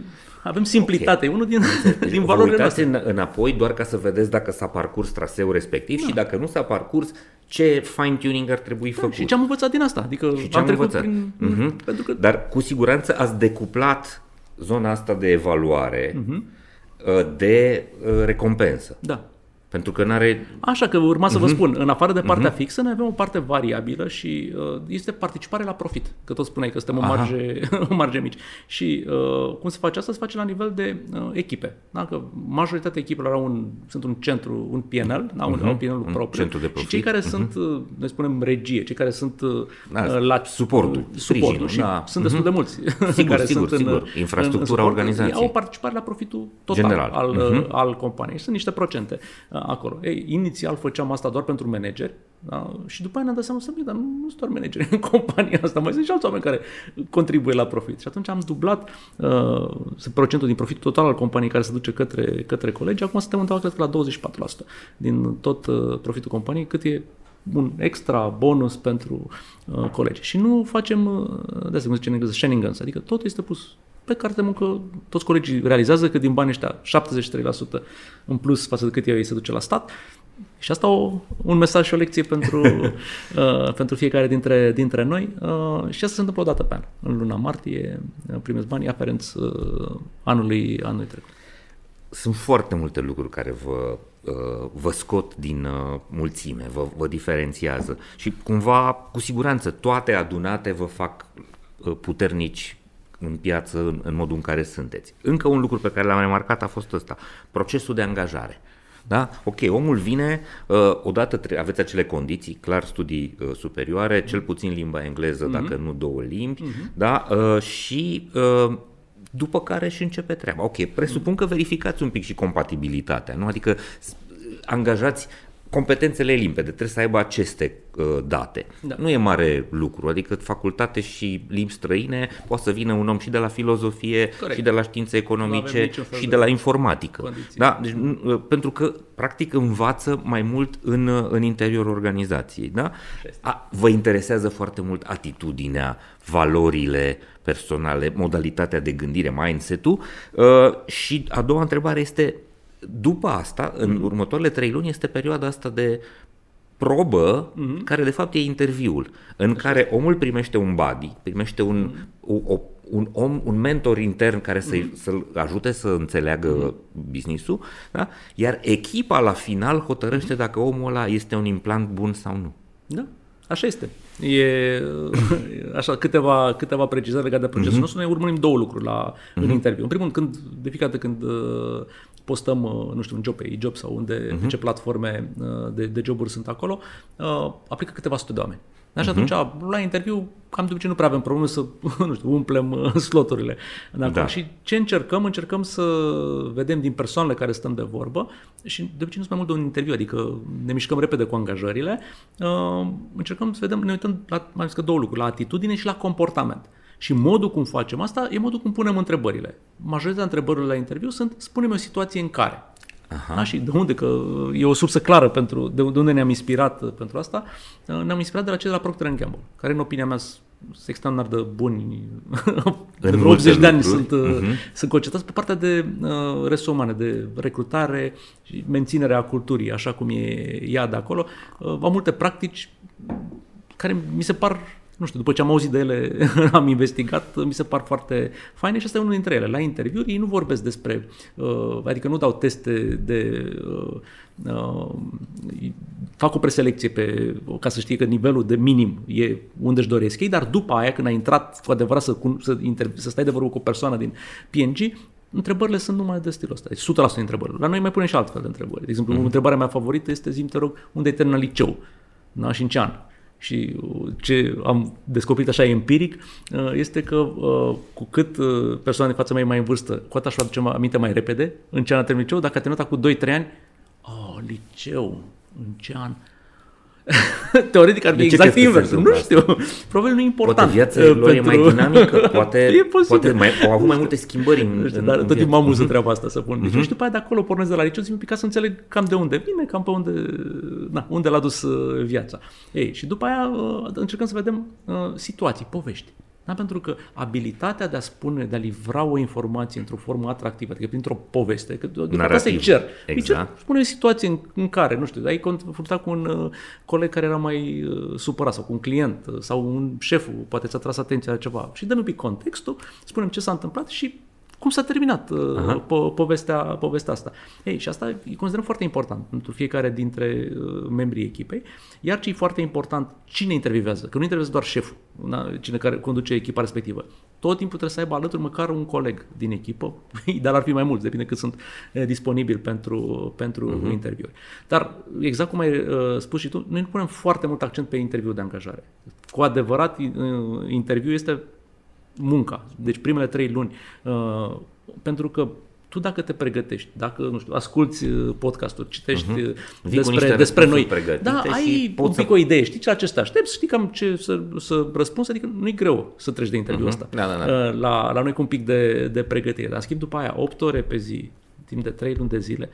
avem simplitate, okay. unul din, deci, din valorile noastre. În, înapoi doar ca să vedeți dacă s-a parcurs traseul respectiv da. și dacă nu s-a parcurs, ce fine-tuning ar trebui da, făcut. Și ce am învățat din asta. Adică și ce am, am învățat. Prin, uh-huh. pentru că... Dar cu siguranță ați decuplat zona asta de evaluare uh-huh. de uh, recompensă. Da. Pentru că nu are Așa că urma să vă mhm. spun, în afară de partea uh-huh. fixă, noi avem o parte variabilă și uh, este participare la profit. Că tot spuneai că suntem o marge, o marge mici. Și uh, cum se face asta? Se face la nivel de uh, echipe. Da? Că majoritatea echipelor au un, sunt un centru, un PNL, da? un, uh-huh. un PNL un propriu. Centru de profit. Și cei care uh-huh. sunt, uh, noi spunem regie, cei care sunt uh, da, la suportul, suportul și da. sunt destul de mulți. Sigur, care sigur, sunt sigur. În, Infrastructura în, în organizației. Au participare la profitul total General. al, uh-huh. al companiei. Sunt niște procente acolo. Ei, inițial făceam asta doar pentru manageri da? și după aia ne-am dat seama să dar nu, nu sunt doar manageri în compania asta, mai sunt și alți oameni care contribuie la profit. Și atunci am dublat uh, procentul din profitul total al companiei care se duce către, către colegi. Acum suntem undeva, cred că la 24% din tot uh, profitul companiei, cât e un extra bonus pentru uh, colegi. Și nu facem, uh, de asta cum zice în engleză, shenanigans, adică totul este pus pe carte de muncă toți colegii realizează că din banii ăștia 73% în plus față de cât ei se duce la stat. Și asta o, un mesaj și o lecție pentru, uh, pentru fiecare dintre, dintre noi. Uh, și asta se întâmplă o dată pe an. În luna martie uh, primesc banii aferenți uh, anului, anului trecut. Sunt foarte multe lucruri care vă, uh, vă scot din uh, mulțime, vă, vă diferențiază și cumva, cu siguranță, toate adunate vă fac uh, puternici în piață în, în modul în care sunteți. Încă un lucru pe care l-am remarcat a fost ăsta, procesul de angajare. Da? Ok, omul vine, uh, odată tre- aveți acele condiții, clar studii uh, superioare, cel puțin limba engleză, mm-hmm. dacă nu două limbi, mm-hmm. da? Uh, și uh, după care și începe treaba. Ok, presupun că verificați un pic și compatibilitatea, nu? Adică angajați competențele limpede, trebuie să aibă aceste uh, date. Da. Nu e mare lucru, adică facultate și limbi străine, poate să vină un om și de la filozofie, Corect. și de la științe economice, și de la informatică. Da? Deci, uh, pentru că, practic, învață mai mult în, uh, în interiorul organizației. Da? A, vă interesează foarte mult atitudinea, valorile personale, modalitatea de gândire, mindset-ul. Uh, și a doua întrebare este după asta, în mm-hmm. următoarele trei luni, este perioada asta de probă, mm-hmm. care de fapt e interviul, în Așa. care omul primește un buddy, primește un, mm-hmm. o, o, un om, un mentor intern care să-i, mm-hmm. să-l ajute să înțeleagă mm-hmm. business-ul, da? iar echipa la final hotărăște mm-hmm. dacă omul ăla este un implant bun sau nu. Da, așa este. E așa câteva, câteva precizări legate de procesul mm-hmm. nostru. Noi urmărim două lucruri la, mm-hmm. în mhm. interviu. În primul rând, când, de fiecare dată când uh, postăm, uh, nu știu, un job pe job sau unde, uh-huh. pe ce platforme uh, de, de joburi sunt acolo, uh, aplică câteva sute de oameni. Da, și uh-huh. atunci, la interviu, cam de obicei nu prea avem probleme să, nu știu, umplem sloturile. Da. Și ce încercăm? Încercăm să vedem din persoanele care stăm de vorbă și de obicei nu sunt mai mult de un interviu, adică ne mișcăm repede cu angajările. Încercăm să vedem, ne uităm la, mai zis că două lucruri, la atitudine și la comportament. Și modul cum facem asta e modul cum punem întrebările. Majoritatea întrebărilor la interviu sunt spune-mi o situație în care. Aha. Da, și de unde? Că e o sursă clară pentru de unde ne-am inspirat pentru asta. Ne-am inspirat de la cei de la Procter Gamble, care în opinia mea sunt sunt extraordinar de buni. de vreo 80 de ani sunt, uh-huh. sunt concetați pe partea de uh, resurse umane, de recrutare și menținerea culturii, așa cum e ea de acolo. Uh, au multe practici care mi se par nu știu, după ce am auzit de ele, am investigat, mi se par foarte faine și asta e unul dintre ele. La interviuri ei nu vorbesc despre, uh, adică nu dau teste de, uh, uh, fac o preselecție pe, ca să știe că nivelul de minim e unde își doresc ei, dar după aia când ai intrat cu adevărat să, să, inter, să stai de vorbă cu o persoană din PNG, întrebările sunt numai de stilul ăsta. 100% întrebări. La noi mai punem și altfel de întrebări. De exemplu, mm-hmm. întrebarea mea favorită este, zi te rog, unde ai terminat liceu? Da, și în ce an? Și ce am descoperit așa empiric uh, este că uh, cu cât uh, persoane de fața mea e mai în vârstă, cu atât aș aduce aminte mai repede în ce an a terminat liceu, dacă a terminat cu 2-3 ani, oh, liceu, în ce an? Teoretic ar fi exact invers. Nu știu. Probabil nu e important. Poate viața pentru... lor e mai dinamică. Poate, e poate mai, au avut mai multe schimbări în, știu, în, dar în tot timpul am să treaba asta să pun. Uh-huh. Și după aia de acolo pornesc de la liceu, zic ca să înțeleg cam de unde vine, cam pe unde, na, unde l-a dus uh, viața. Ei, și după aia uh, încercăm să vedem uh, situații, povești. Da? Pentru că abilitatea de a spune, de a livra o informație într-o formă atractivă, adică printr-o poveste, că de fapt asta e cer. Exact. cer. Spune o situație în, în care, nu știu, ai confruntat cu un uh, coleg care era mai uh, supărat sau cu un client uh, sau un șeful, poate ți-a tras atenția la ceva și dăm un pic contextul, spunem ce s-a întâmplat și cum s-a terminat uh, po- povestea, povestea asta. Ei, și asta e considerăm foarte important pentru fiecare dintre uh, membrii echipei. Iar ce e foarte important, cine intervievează? Că nu intervievează doar șeful, da? cine care conduce echipa respectivă. Tot timpul trebuie să aibă alături măcar un coleg din echipă, dar ar fi mai mulți, depinde cât sunt uh, disponibili pentru, pentru uh-huh. interviuri. Dar, exact cum ai uh, spus și tu, noi nu punem foarte mult accent pe interviu de angajare. Cu adevărat, uh, interviu este munca, deci primele trei luni, uh, pentru că tu dacă te pregătești, dacă, nu știu, asculti uh, podcastul, citești uh-huh. despre, despre noi, da, ai un pic să... o idee, știi ce la ce să te aștepți, știi cam ce să, să răspunzi, adică nu e greu să treci de interviul uh-huh. ăsta. Da, da, da. La, la noi cu un pic de, de pregătire, dar schimb după aia 8 ore pe zi, timp de 3 luni de zile,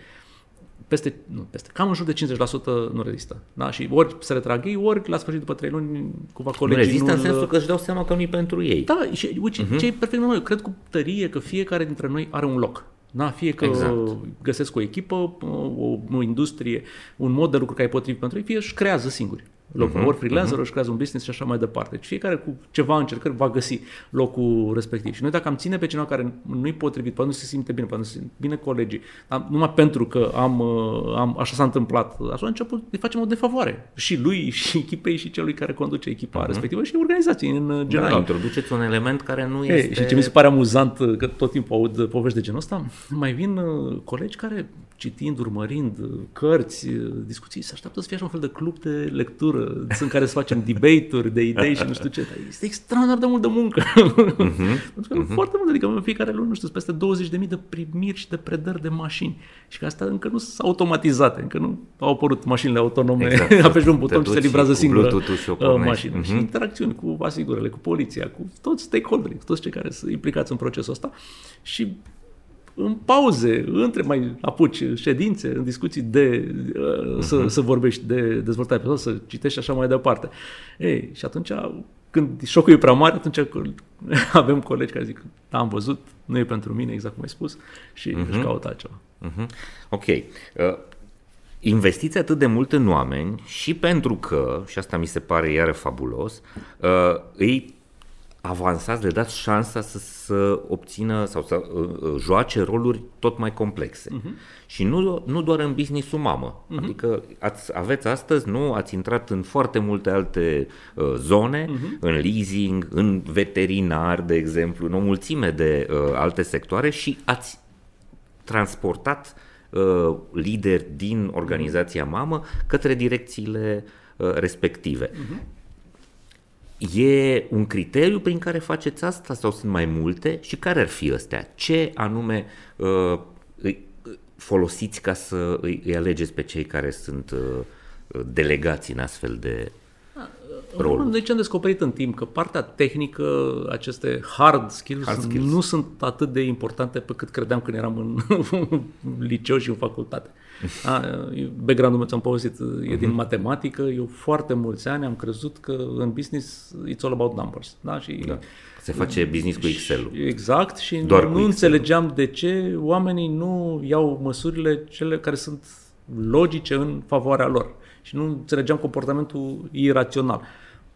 peste, nu, peste, cam în jur de 50% nu rezistă. Da? Și ori se retrag ei, ori la sfârșit după 3 luni, cumva colegii nu rezistă în sensul că își dau seama că nu e pentru ei. Da, și uite, uh-huh. ce e perfect normal. Eu cred cu tărie că fiecare dintre noi are un loc. Da, fie că exact. găsesc o echipă, o, o industrie, un mod de lucru care e potrivit pentru ei, fie își creează singuri locul. Uh-huh, ori freelancer, uh-huh. își creează un business și așa mai departe. Deci fiecare cu ceva încercări va găsi locul respectiv. Și noi dacă am ține pe cineva care nu-i potrivit, poate nu se simte bine, poate nu se simte bine colegii, dar numai pentru că am, uh, am, așa s-a întâmplat, așa a început, îi facem o defavoare. Și lui, și echipei, și celui care conduce echipa uh-huh. respectivă, și organizației în uh, general. Da, introduceți un element care nu este... Ei, și ce mi se pare amuzant, uh, că tot timpul aud povești de genul ăsta, mai vin colegi care citind, urmărind cărți, discuții, se așteaptă să fie așa un fel de club de lectură în care să facem debate-uri de idei și nu știu ce. Este extraordinar de mult de muncă. Uh-huh. Pentru că uh-huh. foarte mult, adică în fiecare lună, nu știu, peste 20.000 de primiri și de predări de mașini. Și că astea încă nu sunt automatizate, încă nu au apărut mașinile autonome, exact. apeși un buton și se livrează singură uh, mașină. Uh-huh. Și interacțiuni cu asigurările, cu poliția, cu toți stakeholderii, cu toți cei care sunt implicați în procesul ăsta. Și în pauze, între mai apuci ședințe, în discuții de uh, să, uh-huh. să vorbești de dezvoltare personală, să citești așa mai departe. Ei, și atunci când șocul e prea mare, atunci avem colegi care zic, da, am văzut, nu e pentru mine, exact cum ai spus, și uh-huh. își caută altceva. Uh-huh. Ok. Uh, investiți atât de mult în oameni și pentru că, și asta mi se pare iară fabulos, uh, îi avansați, le dați șansa să, să obțină sau să uh, uh, joace roluri tot mai complexe. Uh-huh. Și nu, nu doar în business-ul mamă. Uh-huh. Adică ați, aveți astăzi, nu, ați intrat în foarte multe alte uh, zone, uh-huh. în leasing, în veterinar, de exemplu, în o mulțime de uh, alte sectoare și ați transportat uh, lideri din organizația mamă către direcțiile uh, respective. Uh-huh. E un criteriu prin care faceți asta sau sunt mai multe și care ar fi ăstea? Ce anume uh, îi folosiți ca să îi, îi alegeți pe cei care sunt uh, delegați în astfel de rolul. Deci am descoperit în timp că partea tehnică, aceste hard skills, Hard skills. nu sunt atât de importante pe cât credeam când eram în liceu și în facultate. A, background-ul meu ți-am povestit, e din matematică, eu foarte mulți ani am crezut că în business it's all about numbers. Da? Și Da. Se face business cu Excel-ul. Exact și Doar cu nu Excel-ul. înțelegeam de ce oamenii nu iau măsurile cele care sunt logice în favoarea lor și nu înțelegeam comportamentul irațional.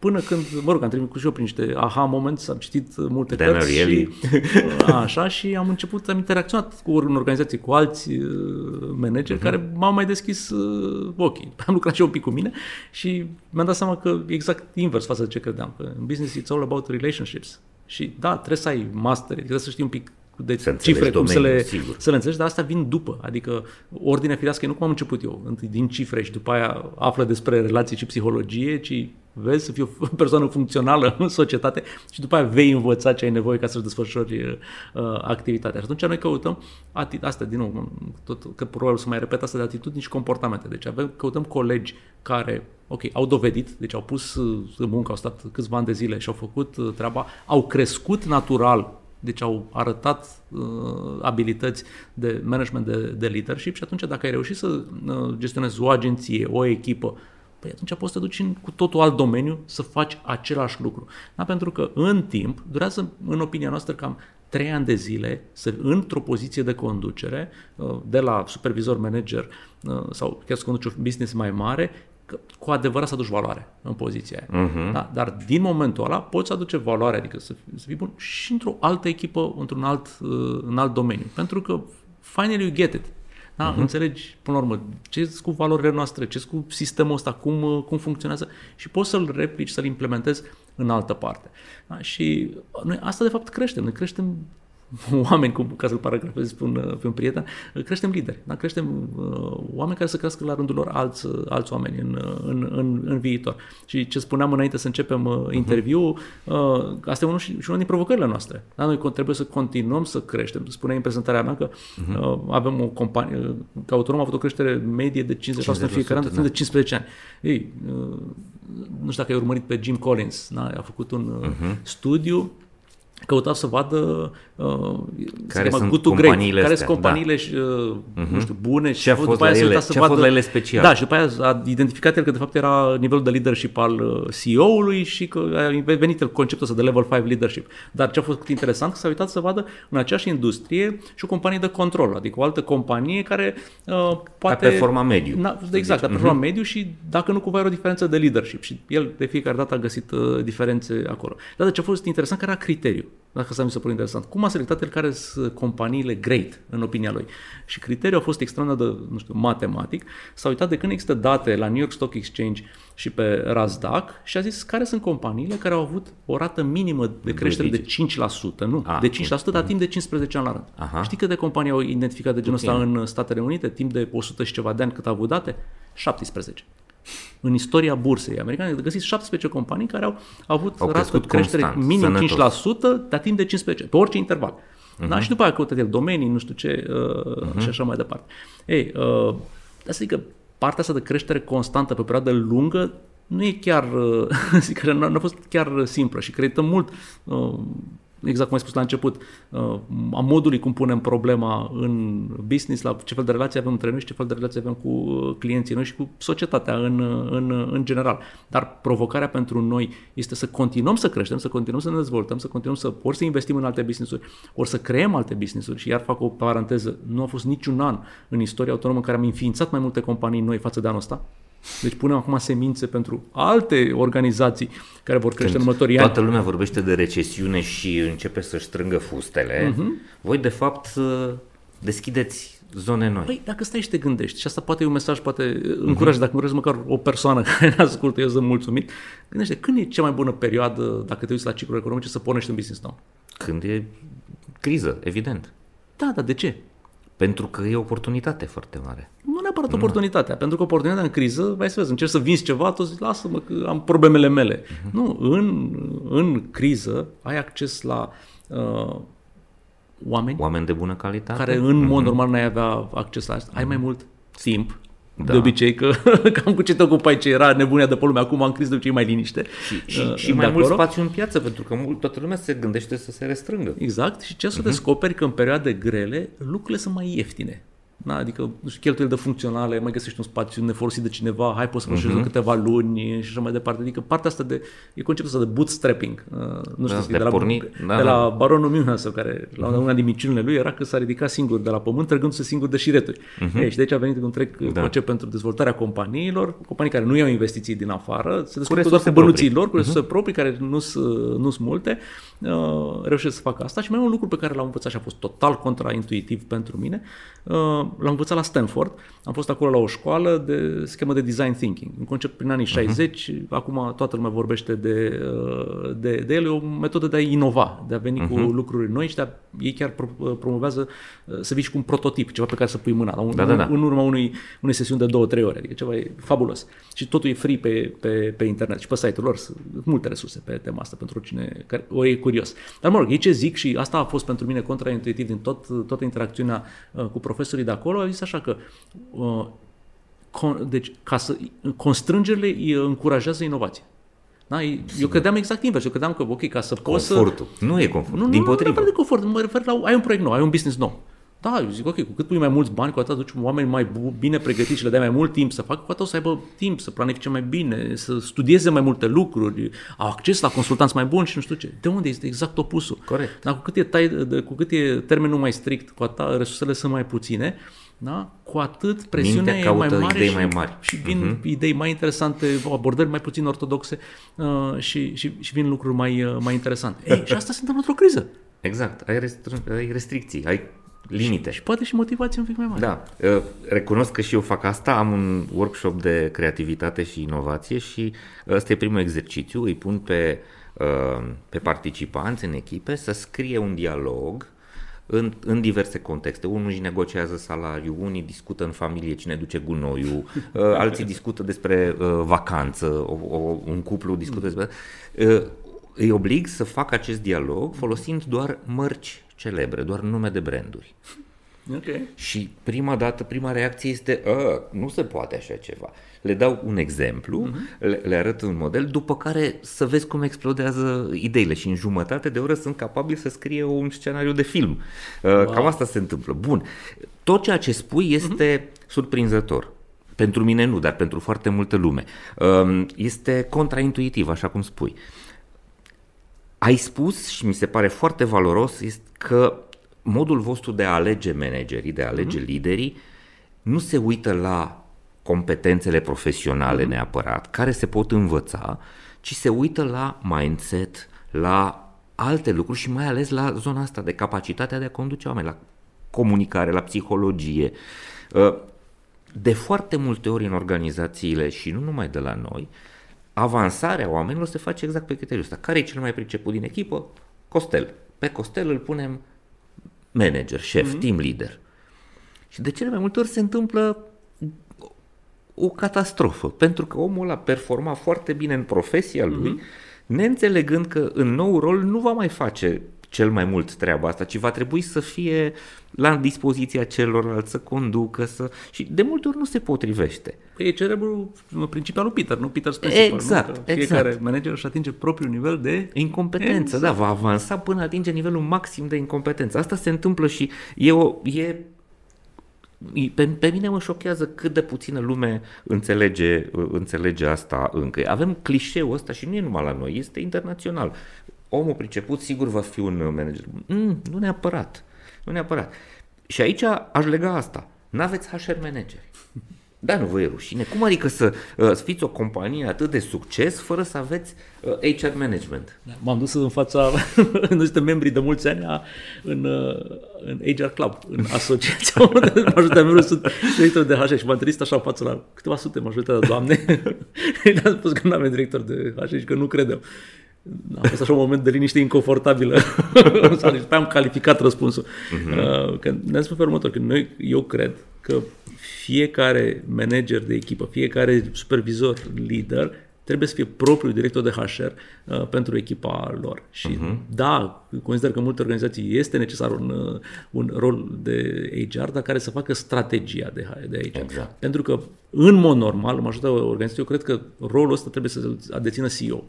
Până când, mă rog, am trecut și eu prin niște aha moments, am citit multe Dan cărți și, Ariely. așa, și am început, am interacționat cu în organizații, cu alți uh, manageri Mhm. care m-au mai deschis uh, ochii. Am lucrat și eu un pic cu mine și mi-am dat seama că e exact invers față de ce credeam, că în business it's all about relationships. Și da, trebuie să ai master, trebuie să știi un pic de Să înțelegi cifre, cum să le, domeniul, sigur. să le înțelegi, dar asta vin după. Adică ordinea firească e nu cum am început eu, întâi din cifre și după aia află despre relații și psihologie, ci vezi să fii o persoană funcțională în societate și după aia vei învăța ce ai nevoie ca să-și desfășori uh, activitatea. Și atunci noi căutăm ati- asta, din nou, tot, că probabil să mai repet asta de atitudini și comportamente. Deci avem, căutăm colegi care ok, au dovedit, deci au pus uh, în muncă, au stat câțiva ani de zile și au făcut uh, treaba, au crescut natural deci au arătat uh, abilități de management, de, de leadership și atunci dacă ai reușit să uh, gestionezi o agenție, o echipă, păi atunci poți să te duci în cu totul alt domeniu să faci același lucru. Da? Pentru că în timp durează, în opinia noastră, cam trei ani de zile să într-o poziție de conducere, uh, de la supervisor manager uh, sau chiar să conduci un business mai mare, că cu adevărat să aduci valoare în poziția aia. Uh-huh. Da? Dar din momentul ăla poți aduce valoare, adică să fii, să fii bun și într-o altă echipă, într-un alt, uh, în alt domeniu. Pentru că finally you get it. Da? Uh-huh. Înțelegi, până la urmă, ce cu valorile noastre, ce cu sistemul ăsta, cum, uh, cum funcționează și poți să-l replici, să-l implementezi în altă parte. Da? Și noi asta, de fapt, creștem. Noi creștem oameni, cum, ca să-l paragrafez spun uh, pe un prieten, uh, creștem lideri, da? creștem uh, oameni care să crească la rândul lor alți, uh, alți oameni în, uh, în, în, în viitor. Și ce spuneam înainte să începem uh, interviul, uh, asta e unul și, și una din provocările noastre. Da? Noi con- trebuie să continuăm să creștem. Spuneai în prezentarea mea că uh, avem o companie, uh, că autonom a avut o creștere medie de 50% în fiecare an de timp de 15 ani. Ei, uh, nu știu dacă ai urmărit pe Jim Collins, da? a făcut un uh, studiu căuta să vadă uh, Care se cheamă sunt good to great, companiile care astea, sunt companiile și, uh, nu știu, bune Ce a și fost după aia la se ele- uita să ce a fost vadă, la ele special? Da, și după aia a identificat el că de fapt era nivelul de leadership al uh, CEO-ului și că a venit el conceptul ăsta de level 5 leadership. Dar ce a fost interesant că s-a uitat să vadă în aceeași industrie și o companie de control, adică o altă companie care uh, poate... A performa mediu, Na, să exact, a zicem. performa mediu și dacă nu cumva era o diferență de leadership și el de fiecare dată a găsit uh, diferențe acolo. Dar de ce a fost interesant, care era criteriu, dacă să mi se pare interesant. Cum a selectat el care sunt companiile great în opinia lui? Și criteriul a fost extrem de, nu știu, matematic. S-a uitat de când există date la New York Stock Exchange și pe Nasdaq și a zis care sunt companiile care au avut o rată minimă de creștere de 5%, nu, Ah, de 5%, dar timp de 15 ani la rând. Aha. Știi câte companii au identificat de genul ăsta în Statele Unite, timp de 100 și ceva de ani cât au avut date? 17. În istoria bursei americane găsiți 17 companii care au, au avut Au rată de crescut creștere constant, minim sănătos. 5%, dar timp de 15, pe orice interval. Uh-huh. Da? Și după aia căută el domenii, nu știu ce, uh, uh-huh. și așa mai departe. Ei, uh, asta zic că partea asta de creștere constantă pe o perioadă lungă nu e chiar, uh, zic că nu a fost chiar simplă și credităm mult uh, exact cum ai spus la început, uh, a modului cum punem problema în business, la ce fel de relații avem între noi și ce fel de relații avem cu uh, clienții noi și cu societatea în, uh, în, în general. Dar provocarea pentru noi este să continuăm să creștem, să continuăm să ne dezvoltăm, să continuăm să ori să investim în alte business-uri, ori să creăm alte business-uri și iar fac o paranteză, nu a fost niciun an în istoria autonomă în care am înființat mai multe companii noi față de anul ăsta. Deci punem acum semințe pentru alte organizații care vor crește în următorii ani. Toată lumea vorbește de recesiune și începe să-și strângă fustele. Uh-huh. Voi, de fapt, uh, deschideți zone noi. Păi, dacă stai și te gândești, și asta poate e un mesaj, poate încuraj, dacă nu măcar o persoană care ne ascultă, eu sunt mulțumit, gândește, când e cea mai bună perioadă, dacă te uiți la ciclul economice, să pornești un business nou? Când e criză, evident. Da, dar de ce? Pentru că e oportunitate foarte mare. Nu neapărat oportunitatea, pentru că oportunitatea în criză, vai să vezi, încerci să vinzi ceva, tu zici, lasă-mă că am problemele mele. Uh-huh. Nu, în, în criză ai acces la uh, oameni Oameni de bună calitate. care în mod normal n-ai avea acces la asta. Ai mai mult timp, Da. De obicei că cam cu ce te ocupai ce era nebunia de pe lume, acum am cris de obicei mai liniște. Și, și, uh, și mai acolo. mult spațiu în piață, pentru că mult, toată lumea se gândește să se restrângă. Exact, și ce să uh-huh. descoperi că în perioade grele lucrurile sunt mai ieftine. Da, adică, nu știu, cheltuieli de funcționale, mai găsești un spațiu nefolosit de cineva, hai poți să folosești uh-huh. câteva luni și așa mai departe. Adică partea asta de, e conceptul ăsta de bootstrapping. Uh, nu știu, da, de, de, la, porni, da, de la da. baronul Münchhausen, care la uh-huh. una din miciunile lui era că s-a ridicat singur de la pământ, trăgându-se singur de șireturi. Uh-huh. Ei, și de aici a venit un întreg da. concept pentru dezvoltarea companiilor, companii care nu iau investiții din afară, se descurcă doar cu bănuții lor, cu resurse uh-huh. proprii, care nu sunt multe, uh, reușesc să facă asta. Și mai un lucru pe care l-am învățat și a fost total contraintuitiv pentru mine, uh, l-am învățat la Stanford. Am fost acolo la o școală de schemă de design thinking. Un concept prin anii 60, uh-huh. acum toată lumea vorbește de, uh, de, de el, e o metodă de a inova, de a veni uh-huh. cu mhm. lucruri noi și de a, ei chiar uh, promovează uh, să vii și cu un prototip, ceva pe care să pui mâna, un, da, da, da. în urma unui, unei sesiuni de două-trei ore, adică ceva e fabulos. Și totul e free pe, pe, pe internet și pe site-ul lor sunt multe resurse pe tema asta pentru cine care o e curios. Dar mă rog, ei ce zic și asta a fost pentru mine contraintuitiv din tot, toată interacțiunea uh, cu profesorii de acolo, a zis așa că uh, con, deci, ca să, constrângerile încurajează inovația. Da? Eu credeam exact invers. Eu credeam că, ok, ca să poți să... Confortul. Nu e confort. Nu, din nu, potrivă. Nu, de confort. Mă refer la... Ai un proiect nou, ai un business nou. Da, eu zic, ok, cu cât pui mai mulți bani, cu atât aduci oameni mai bine pregătiți și le dai mai mult timp să facă, cu atât o să aibă timp să planifice mai bine, să studieze mai multe lucruri, au acces la consultanți mai buni și nu știu ce. De unde este exact opusul? Corect. Dar cu cât e, tai, cu cât e termenul mai strict, cu atât resursele sunt mai puține, da? cu atât presiunea Mintea e mai mare idei și, mai mari. și vin uh-huh. idei mai interesante, abordări mai puțin ortodoxe uh, și, și, și vin lucruri mai, uh, mai interesante. Ei, și asta se întâmplă într-o criză. Exact, ai, restri- ai restricții, ai limite. Și, și poate și motivație un pic mai mare. Da, uh, recunosc că și eu fac asta, am un workshop de creativitate și inovație și ăsta e primul exercițiu, îi pun pe, uh, pe participanți în echipe să scrie un dialog în, în diverse contexte. Unul își negociază salariul, unii discută în familie cine duce gunoiul, uh, alții discută despre uh, vacanță, o, o, un cuplu discută despre... Uh, îi oblig să facă acest dialog folosind doar mărci celebre, doar nume de branduri. Okay. Și prima dată, prima reacție este, ă, nu se poate așa ceva. Le dau un exemplu, uh-huh. le, le arăt un model, după care să vezi cum explodează ideile și în jumătate de oră sunt capabili să scrie un scenariu de film. Wow. Cam asta se întâmplă. Bun. Tot ceea ce spui este uh-huh. surprinzător. Pentru mine nu, dar pentru foarte multă lume. Este contraintuitiv, așa cum spui. Ai spus și mi se pare foarte valoros este că modul vostru de a alege managerii, de a alege mm-hmm. liderii, nu se uită la competențele profesionale mm-hmm. neapărat, care se pot învăța, ci se uită la mindset, la alte lucruri și mai ales la zona asta de capacitatea de a conduce oameni, la comunicare, la psihologie. Uh, de foarte multe ori în organizațiile și nu numai de la noi, avansarea oamenilor se face exact pe criteriul ăsta. Care e cel mai priceput din echipă? Costel. Pe Costel îl punem manager, șef, mm-hmm. team leader. Și de cele mai multe ori se întâmplă o catastrofă, pentru că omul ăla performa foarte bine în profesia lui, mm-hmm. neînțelegând că în nou rol nu va mai face cel mai mult treaba asta, ci va trebui să fie la dispoziția celorlalți, să conducă, să... și de multe ori nu se potrivește. Păi e cerebrul principalul Peter, nu Peter Spencer. Exact, nu? Că fiecare exact. manager își atinge propriul nivel de... Incompetență, exact. da, va avansa până atinge nivelul maxim de incompetență. Asta se întâmplă și e, o, e pe, pe mine mă șochează cât de puțină lume înțelege, înțelege asta încă. Avem clișeul ăsta și nu e numai la noi, este internațional omul priceput sigur va fi un manager. Mm, nu neapărat. Nu neapărat. Și aici aș lega asta. N-aveți HR manageri. Da, nu vă e rușine. Cum adică să uh, fiți o companie atât de succes fără să aveți uh, HR management? Da, m-am dus în fața, noi suntem membri de mulți ani a, în, uh, în HR Club, în asociația majoritatea membrii sunt directori de HR și m-am trist așa în față la câteva sute majoritatea doamne. și am spus că nu avem director de HR și că nu credem. A fost așa un moment de liniște inconfortabilă. După am calificat răspunsul. Uh-huh. Că ne-am spus pe următor, că noi, eu cred că fiecare manager de echipă, fiecare supervizor, lider, trebuie să fie propriul director de HR uh, pentru echipa lor. Și uh-huh. da, consider că în multe organizații este necesar un, uh, un rol de HR, dar care să facă strategia de, de aici. Exact. Pentru că, în mod normal, în majoritatea organizației, eu cred că rolul ăsta trebuie să dețină CEO.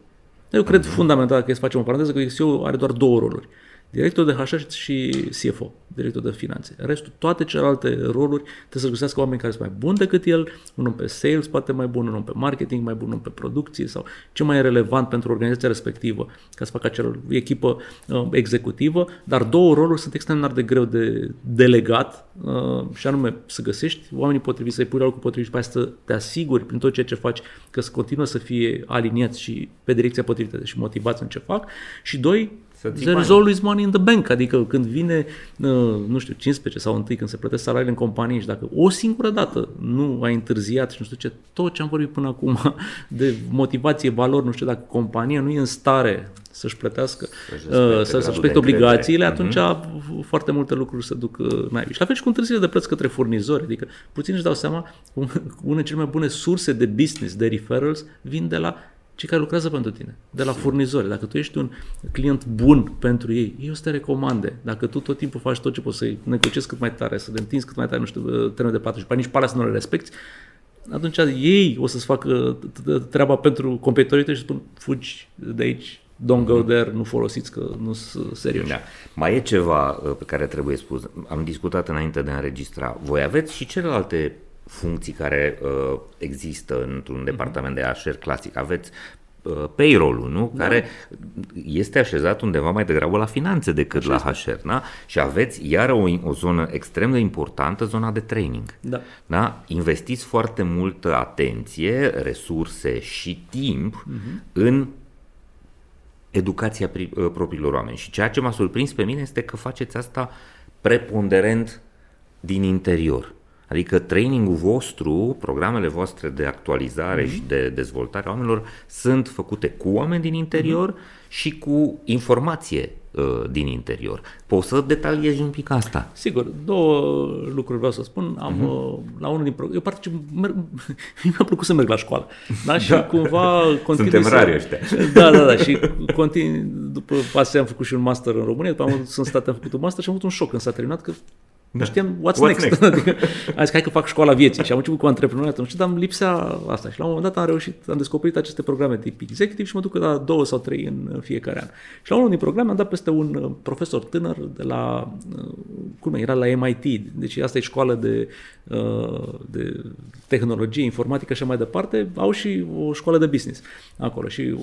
Eu cred uh-huh. fundamental că să facem o paranteză, că CEO are doar două roluri director de HR și CFO, director de finanțe. Restul, toate celelalte roluri, trebuie să găsească oameni care sunt mai buni decât el, un om pe sales poate mai bun, un om pe marketing mai bun, un om pe producție sau ce mai e relevant pentru organizația respectivă ca să facă acea echipă uh, executivă, dar două roluri sunt extraordinar de greu de delegat uh, și anume să găsești oamenii potriviți, să-i pui la locul potrivit și pe aia să te asiguri prin tot ceea ce faci că să continuă să fie aliniați și pe direcția potrivită și motivați în ce fac și doi, There is always money in the bank, adică când vine, uh, nu știu, 15 sau întâi când se plătesc salariile în companie și dacă o singură dată nu ai întârziat și nu știu ce, tot ce am vorbit până acum de motivație, valori, nu știu, dacă compania nu e în stare să-și plătească, să-și să respecte obligațiile, atunci uh-huh. foarte multe lucruri se duc uh, naibii. Și la fel și cu întârzierile de plăți către furnizori, adică puțin își dau seama, una dintre cele mai bune surse de business, de referrals, vin de la cei care lucrează pentru tine, de la furnizori. Dacă tu ești un client bun pentru ei, ei o să te recomande. Dacă tu tot timpul faci tot ce poți să-i negociezi cât mai tare, să le întinzi cât mai tare, nu știu, termen de patru și pe nici pe să nu le respecti, atunci ei o să-ți facă treaba pentru competitorii tăi și spun fugi de aici, don't go there, nu folosiți că nu sunt serios. Da. Mai e ceva uh, pe care trebuie spus. Am discutat înainte de a înregistra. Voi aveți și celelalte funcții care uh, există într-un mhm. departament de HR clasic. Aveți uh, payroll-ul, nu? Da. Care este așezat undeva mai degrabă la finanțe decât Așa la HR, da? Și aveți iar o, o zonă extrem de importantă, zona de training. Da. da? Investiți foarte multă atenție, resurse și timp uh-huh. în educația pri, uh, propriilor oameni. Și ceea ce m-a surprins pe mine este că faceți asta preponderent din interior. Adică trainingul vostru, programele voastre de actualizare mm-hmm. și de dezvoltare a oamenilor sunt făcute cu oameni din interior mm-hmm. și cu informație uh, din interior. Poți să detaliezi un pic asta? Sigur, două lucruri vreau să spun. Am uh-huh. la unul din pro- eu particip merg, mi-a plăcut să merg la școală. Da, și da. cumva continui Suntem rari ăștia. Da, da, da, și continui după asta am făcut și un master în România, după am avut în state am făcut un master și am avut un șoc când s-a terminat că da. Știam what's, what's next. next? adică, am zis, hai că fac școala vieții și am început cu antreprenoriat, nu știu, dar lipsea asta. Și la un moment dat am reușit, am descoperit aceste programe tip executive și mă duc la două sau trei în fiecare an. Și la unul din programe am dat peste un uh, profesor tânăr de la, uh, cum era la MIT, deci asta e școală de, uh, de tehnologie, informatică și mai departe, au și o școală de business acolo. Și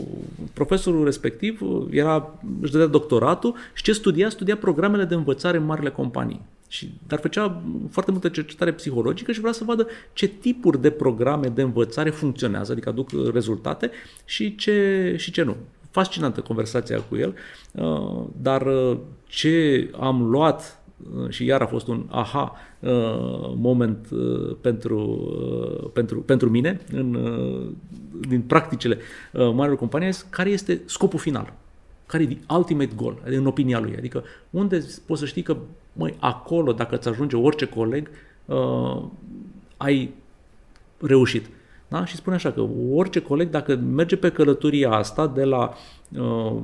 profesorul respectiv era, își dădea doctoratul și ce studia? Studia programele de învățare în marile companii. Și, dar făcea foarte multă cercetare psihologică și vrea să vadă ce tipuri de programe de învățare funcționează, adică aduc rezultate și ce, și ce nu. Fascinantă conversația cu el, uh, dar uh, ce am luat uh, și iar a fost un aha moment pentru, pentru, pentru mine în, din practicile marilor companii, care este scopul final care e the ultimate goal, în opinia lui. Adică unde poți să știi că, măi, acolo, dacă îți ajunge orice coleg, uh, ai reușit. Da? Și spune așa că orice coleg, dacă merge pe călătoria asta de la uh,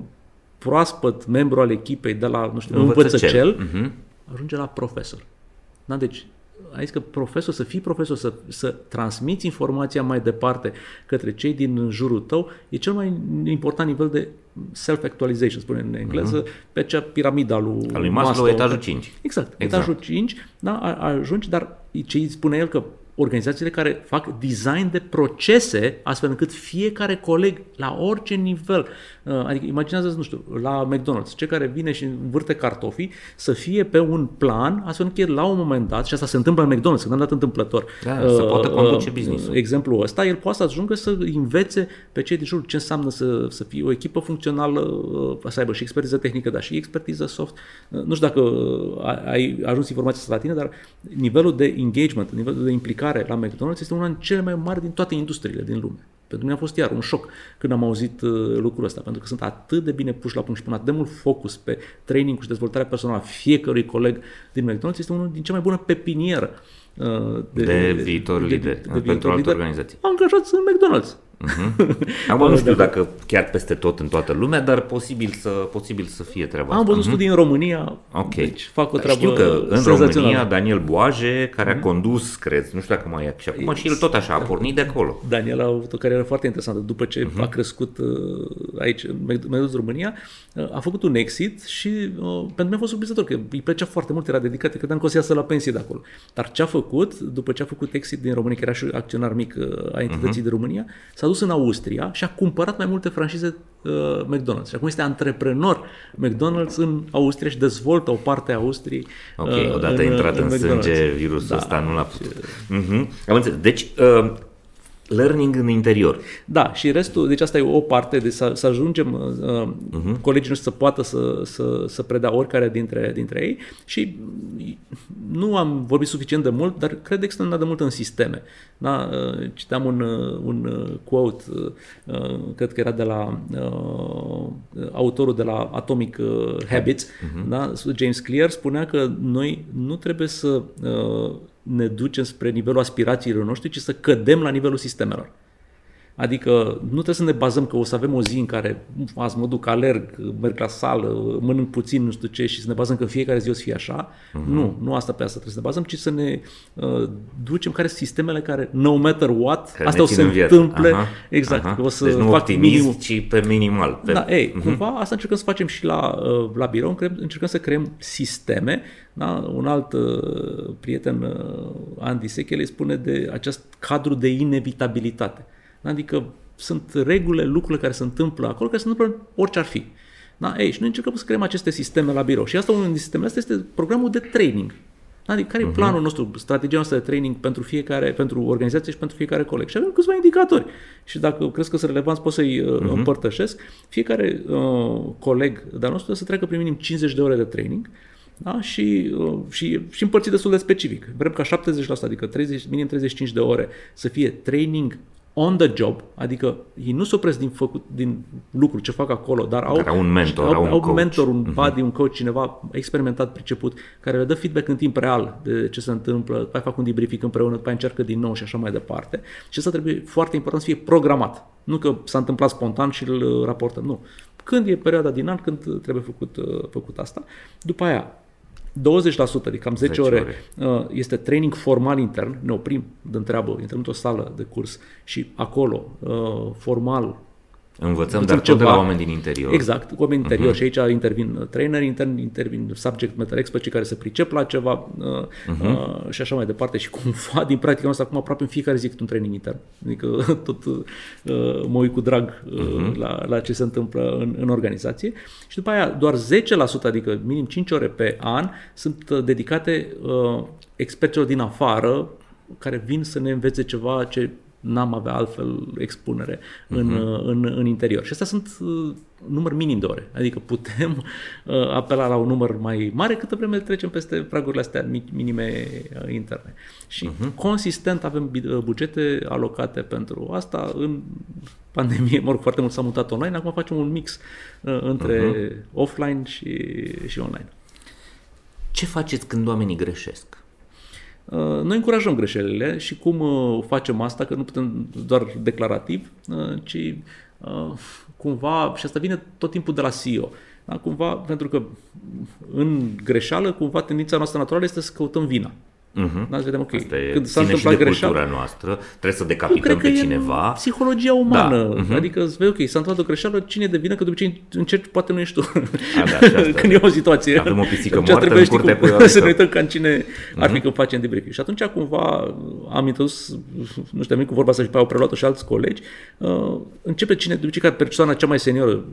proaspăt membru al echipei, de la, nu știu, învățăcel, uh-huh. ajunge la profesor. Da? Deci ai zis că profesor, să fii profesor, să, să transmiți informația mai departe către cei din jurul tău, e cel mai important nivel de self-actualization, spune în engleză, uh-huh. pe acea piramida lui, lui Maslow, etajul 5. Exact, exact, etajul 5, da, ajungi, dar ce îi spune el că organizațiile care fac design de procese astfel încât fiecare coleg la orice nivel, uh, adică imaginează, nu știu, la McDonald's, ce care vine și învârte cartofii, să fie pe un plan astfel încât la un moment dat, și asta se întâmplă în McDonald's, când am dat întâmplător, da, uh, să poată conduce uh, business Exemplul ăsta, el poate să ajungă să învețe pe cei din jur ce înseamnă să, să fie o echipă funcțională, uh, să aibă și expertiză tehnică, dar și expertiză soft. Uh, nu știu dacă ai ajuns informația asta la tine, dar nivelul de engagement, nivelul de implicare implicare la McDonald's este una din cele mai mari din toate industriile din lume. Pentru mine a fost iar un șoc când am auzit uh, lucrul ăsta, pentru că sunt atât de bine puși la punct și pun atât de mult focus pe training și dezvoltarea personală a fiecărui coleg din McDonald's, este unul din cea mai bună pepinieră uh, de, de viitor lider, de, de pentru alte organizații. Angajați în McDonald's. Uh-huh. Acum nu știu dacă chiar peste tot în toată lumea, dar posibil să, posibil să fie treaba Am asta. văzut uh-huh. studii în România, Ok. deci fac o Dar treabă Știu că în senzațională. România Daniel Boaje, care a condus, cred, nu știu dacă mai e și acum, și el tot așa a pornit de acolo. Daniel a avut o carieră foarte interesantă. După ce uh-huh. a crescut uh, aici, în McDonald's România, uh, a făcut un exit și uh, pentru mine a fost surprinzător, că îi plăcea foarte mult, era dedicat, credeam că o să iasă la pensie de acolo. Dar ce a făcut, după ce a făcut exit din România, că era și acționar mic uh, a entității uh-huh. de România, s-a dus în Austria și a cumpărat mai multe franșize uh, McDonald's. Și acum este antreprenor McDonald's în Austria și dezvoltă o parte a Austriei. Ok, uh, odată în, intrat în, în sânge virusul da, ăsta, nu l-a putut. Uh-huh. Am înțeles. Deci, uh, learning în interior. Da, și restul, deci asta e o parte, de să, să ajungem, uh, uh-huh. colegii noștri să poată să, să, să predea oricare dintre, dintre ei și nu am vorbit suficient de mult, dar cred extraordinar de mult în sisteme. Da? Uh, citeam un, uh, un quote, uh, cred că era de la uh, autorul de la Atomic Habits, uh-huh. da? James Clear, spunea că noi nu trebuie să uh, ne ducem spre nivelul aspirațiilor noștri, ci să cădem la nivelul sistemelor. Adică nu trebuie să ne bazăm că o să avem o zi în care azi mă duc, alerg, merg la sală, mănânc puțin, nu știu ce, și să ne bazăm că în fiecare zi o să fie așa. Uh-huh. Nu, nu asta pe asta trebuie să ne bazăm, ci să ne uh, ducem care sunt sistemele care, no matter what, Care asta ne o să țin se în viață. întâmple. Aha, Exact. aha. că O să deci nu fac optimist, minimum. ci pe minimal. Pe... Da, ei, uh-huh. cumva asta încercăm să facem și la, uh, la birou, creăm, încercăm să creăm sisteme. Da? Un alt uh, prieten, uh, Andy Sechele, spune de acest cadru de inevitabilitate. Da? Adică sunt regulile, lucrurile care se întâmplă acolo, care se întâmplă orice ar fi. Da? Ei, și noi încercăm să creăm aceste sisteme la birou. Și asta, unul din sistemele astea este programul de training. Da? Adică care e planul nostru, strategia noastră de training pentru fiecare, pentru organizație și pentru fiecare coleg? Și avem câțiva indicatori. Și dacă crezi că sunt relevanți, pot să-i uh, uh-huh. împărtășesc. Fiecare uh, coleg de-al nostru trebuie să treacă prin minim 50 de ore de training da? și, uh, și, și împărțit destul de specific. Vrem ca 70%, adică 30, minim 35 de ore să fie training on the job, adică ei nu se opresc din, făcut, din lucru ce fac acolo, dar au, Dar au un mentor, au, au un au coach. mentor, un buddy, un coach, cineva experimentat, priceput, care le dă feedback în timp real de ce se întâmplă, după aia fac un debriefing împreună, după aia încearcă din nou și așa mai departe. Și asta trebuie foarte important să fie programat. Nu că s-a întâmplat spontan și îl uh, raportăm, nu. Când e perioada din an, când trebuie făcut, uh, făcut asta. După aia, 20%, adică cam 10, 10 ore, ore. uh, este training formal intern, ne oprim de treabă, intrăm într-o sală de curs și acolo, uh, formal, Învățăm, Învățăm dar tot de la ceva. oameni din interior. Exact, cu oameni interior uh-huh. și aici intervin traineri intern, intervin subject matter experts care se pricep la ceva uh, uh-huh. uh, și așa mai departe și cumva din practica noastră acum aproape în fiecare zi cât un training intern. Adică tot uh, mă uit cu drag uh, uh-huh. la, la ce se întâmplă în, în organizație și după aia doar 10%, adică minim 5 ore pe an sunt uh, dedicate uh, experților din afară care vin să ne învețe ceva ce n-am avea altfel expunere în, uh-huh. în, în interior. Și astea sunt uh, număr minim de ore. Adică putem uh, apela la un număr mai mare câtă vreme trecem peste pragurile astea mi- minime uh, interne. Și uh-huh. consistent avem bi- uh, bugete alocate pentru asta. În pandemie, mă rog, foarte mult s-a mutat online, acum facem un mix uh, între uh-huh. offline și, și online. Ce faceți când oamenii greșesc? Uh, Noi încurajăm greșelile și cum uh, facem asta, că nu putem doar declarativ, uh, ci cumva, și asta vine tot timpul de la CEO, da? cumva, pentru că în greșeală, cumva tendința noastră naturală este să căutăm vina. Uh-huh. Da, să vedem, ok, Asta e, când s-a ține și întâmplat de greșeală, cultura noastră, trebuie să nu, decapităm cred că pe e cineva. în psihologia umană. Da, Da. mhm. Adică îți vei, ok, s-a întâmplat o greșeală, cine e de vină? Că de obicei încerci, poate nu ești tu. A, da, și asta. când e o situație. Avem o pisică Atunci moartă trebuie, în știi, curtea cum- cu ea Să ne mică. uităm ca în cine ar fi când facem debriefing. Și atunci cumva am introdus, nu știu, am cu vorba asta și pe aia au preluat și alți colegi, uh, începe cine, de obicei, ca persoana cea mai senioră,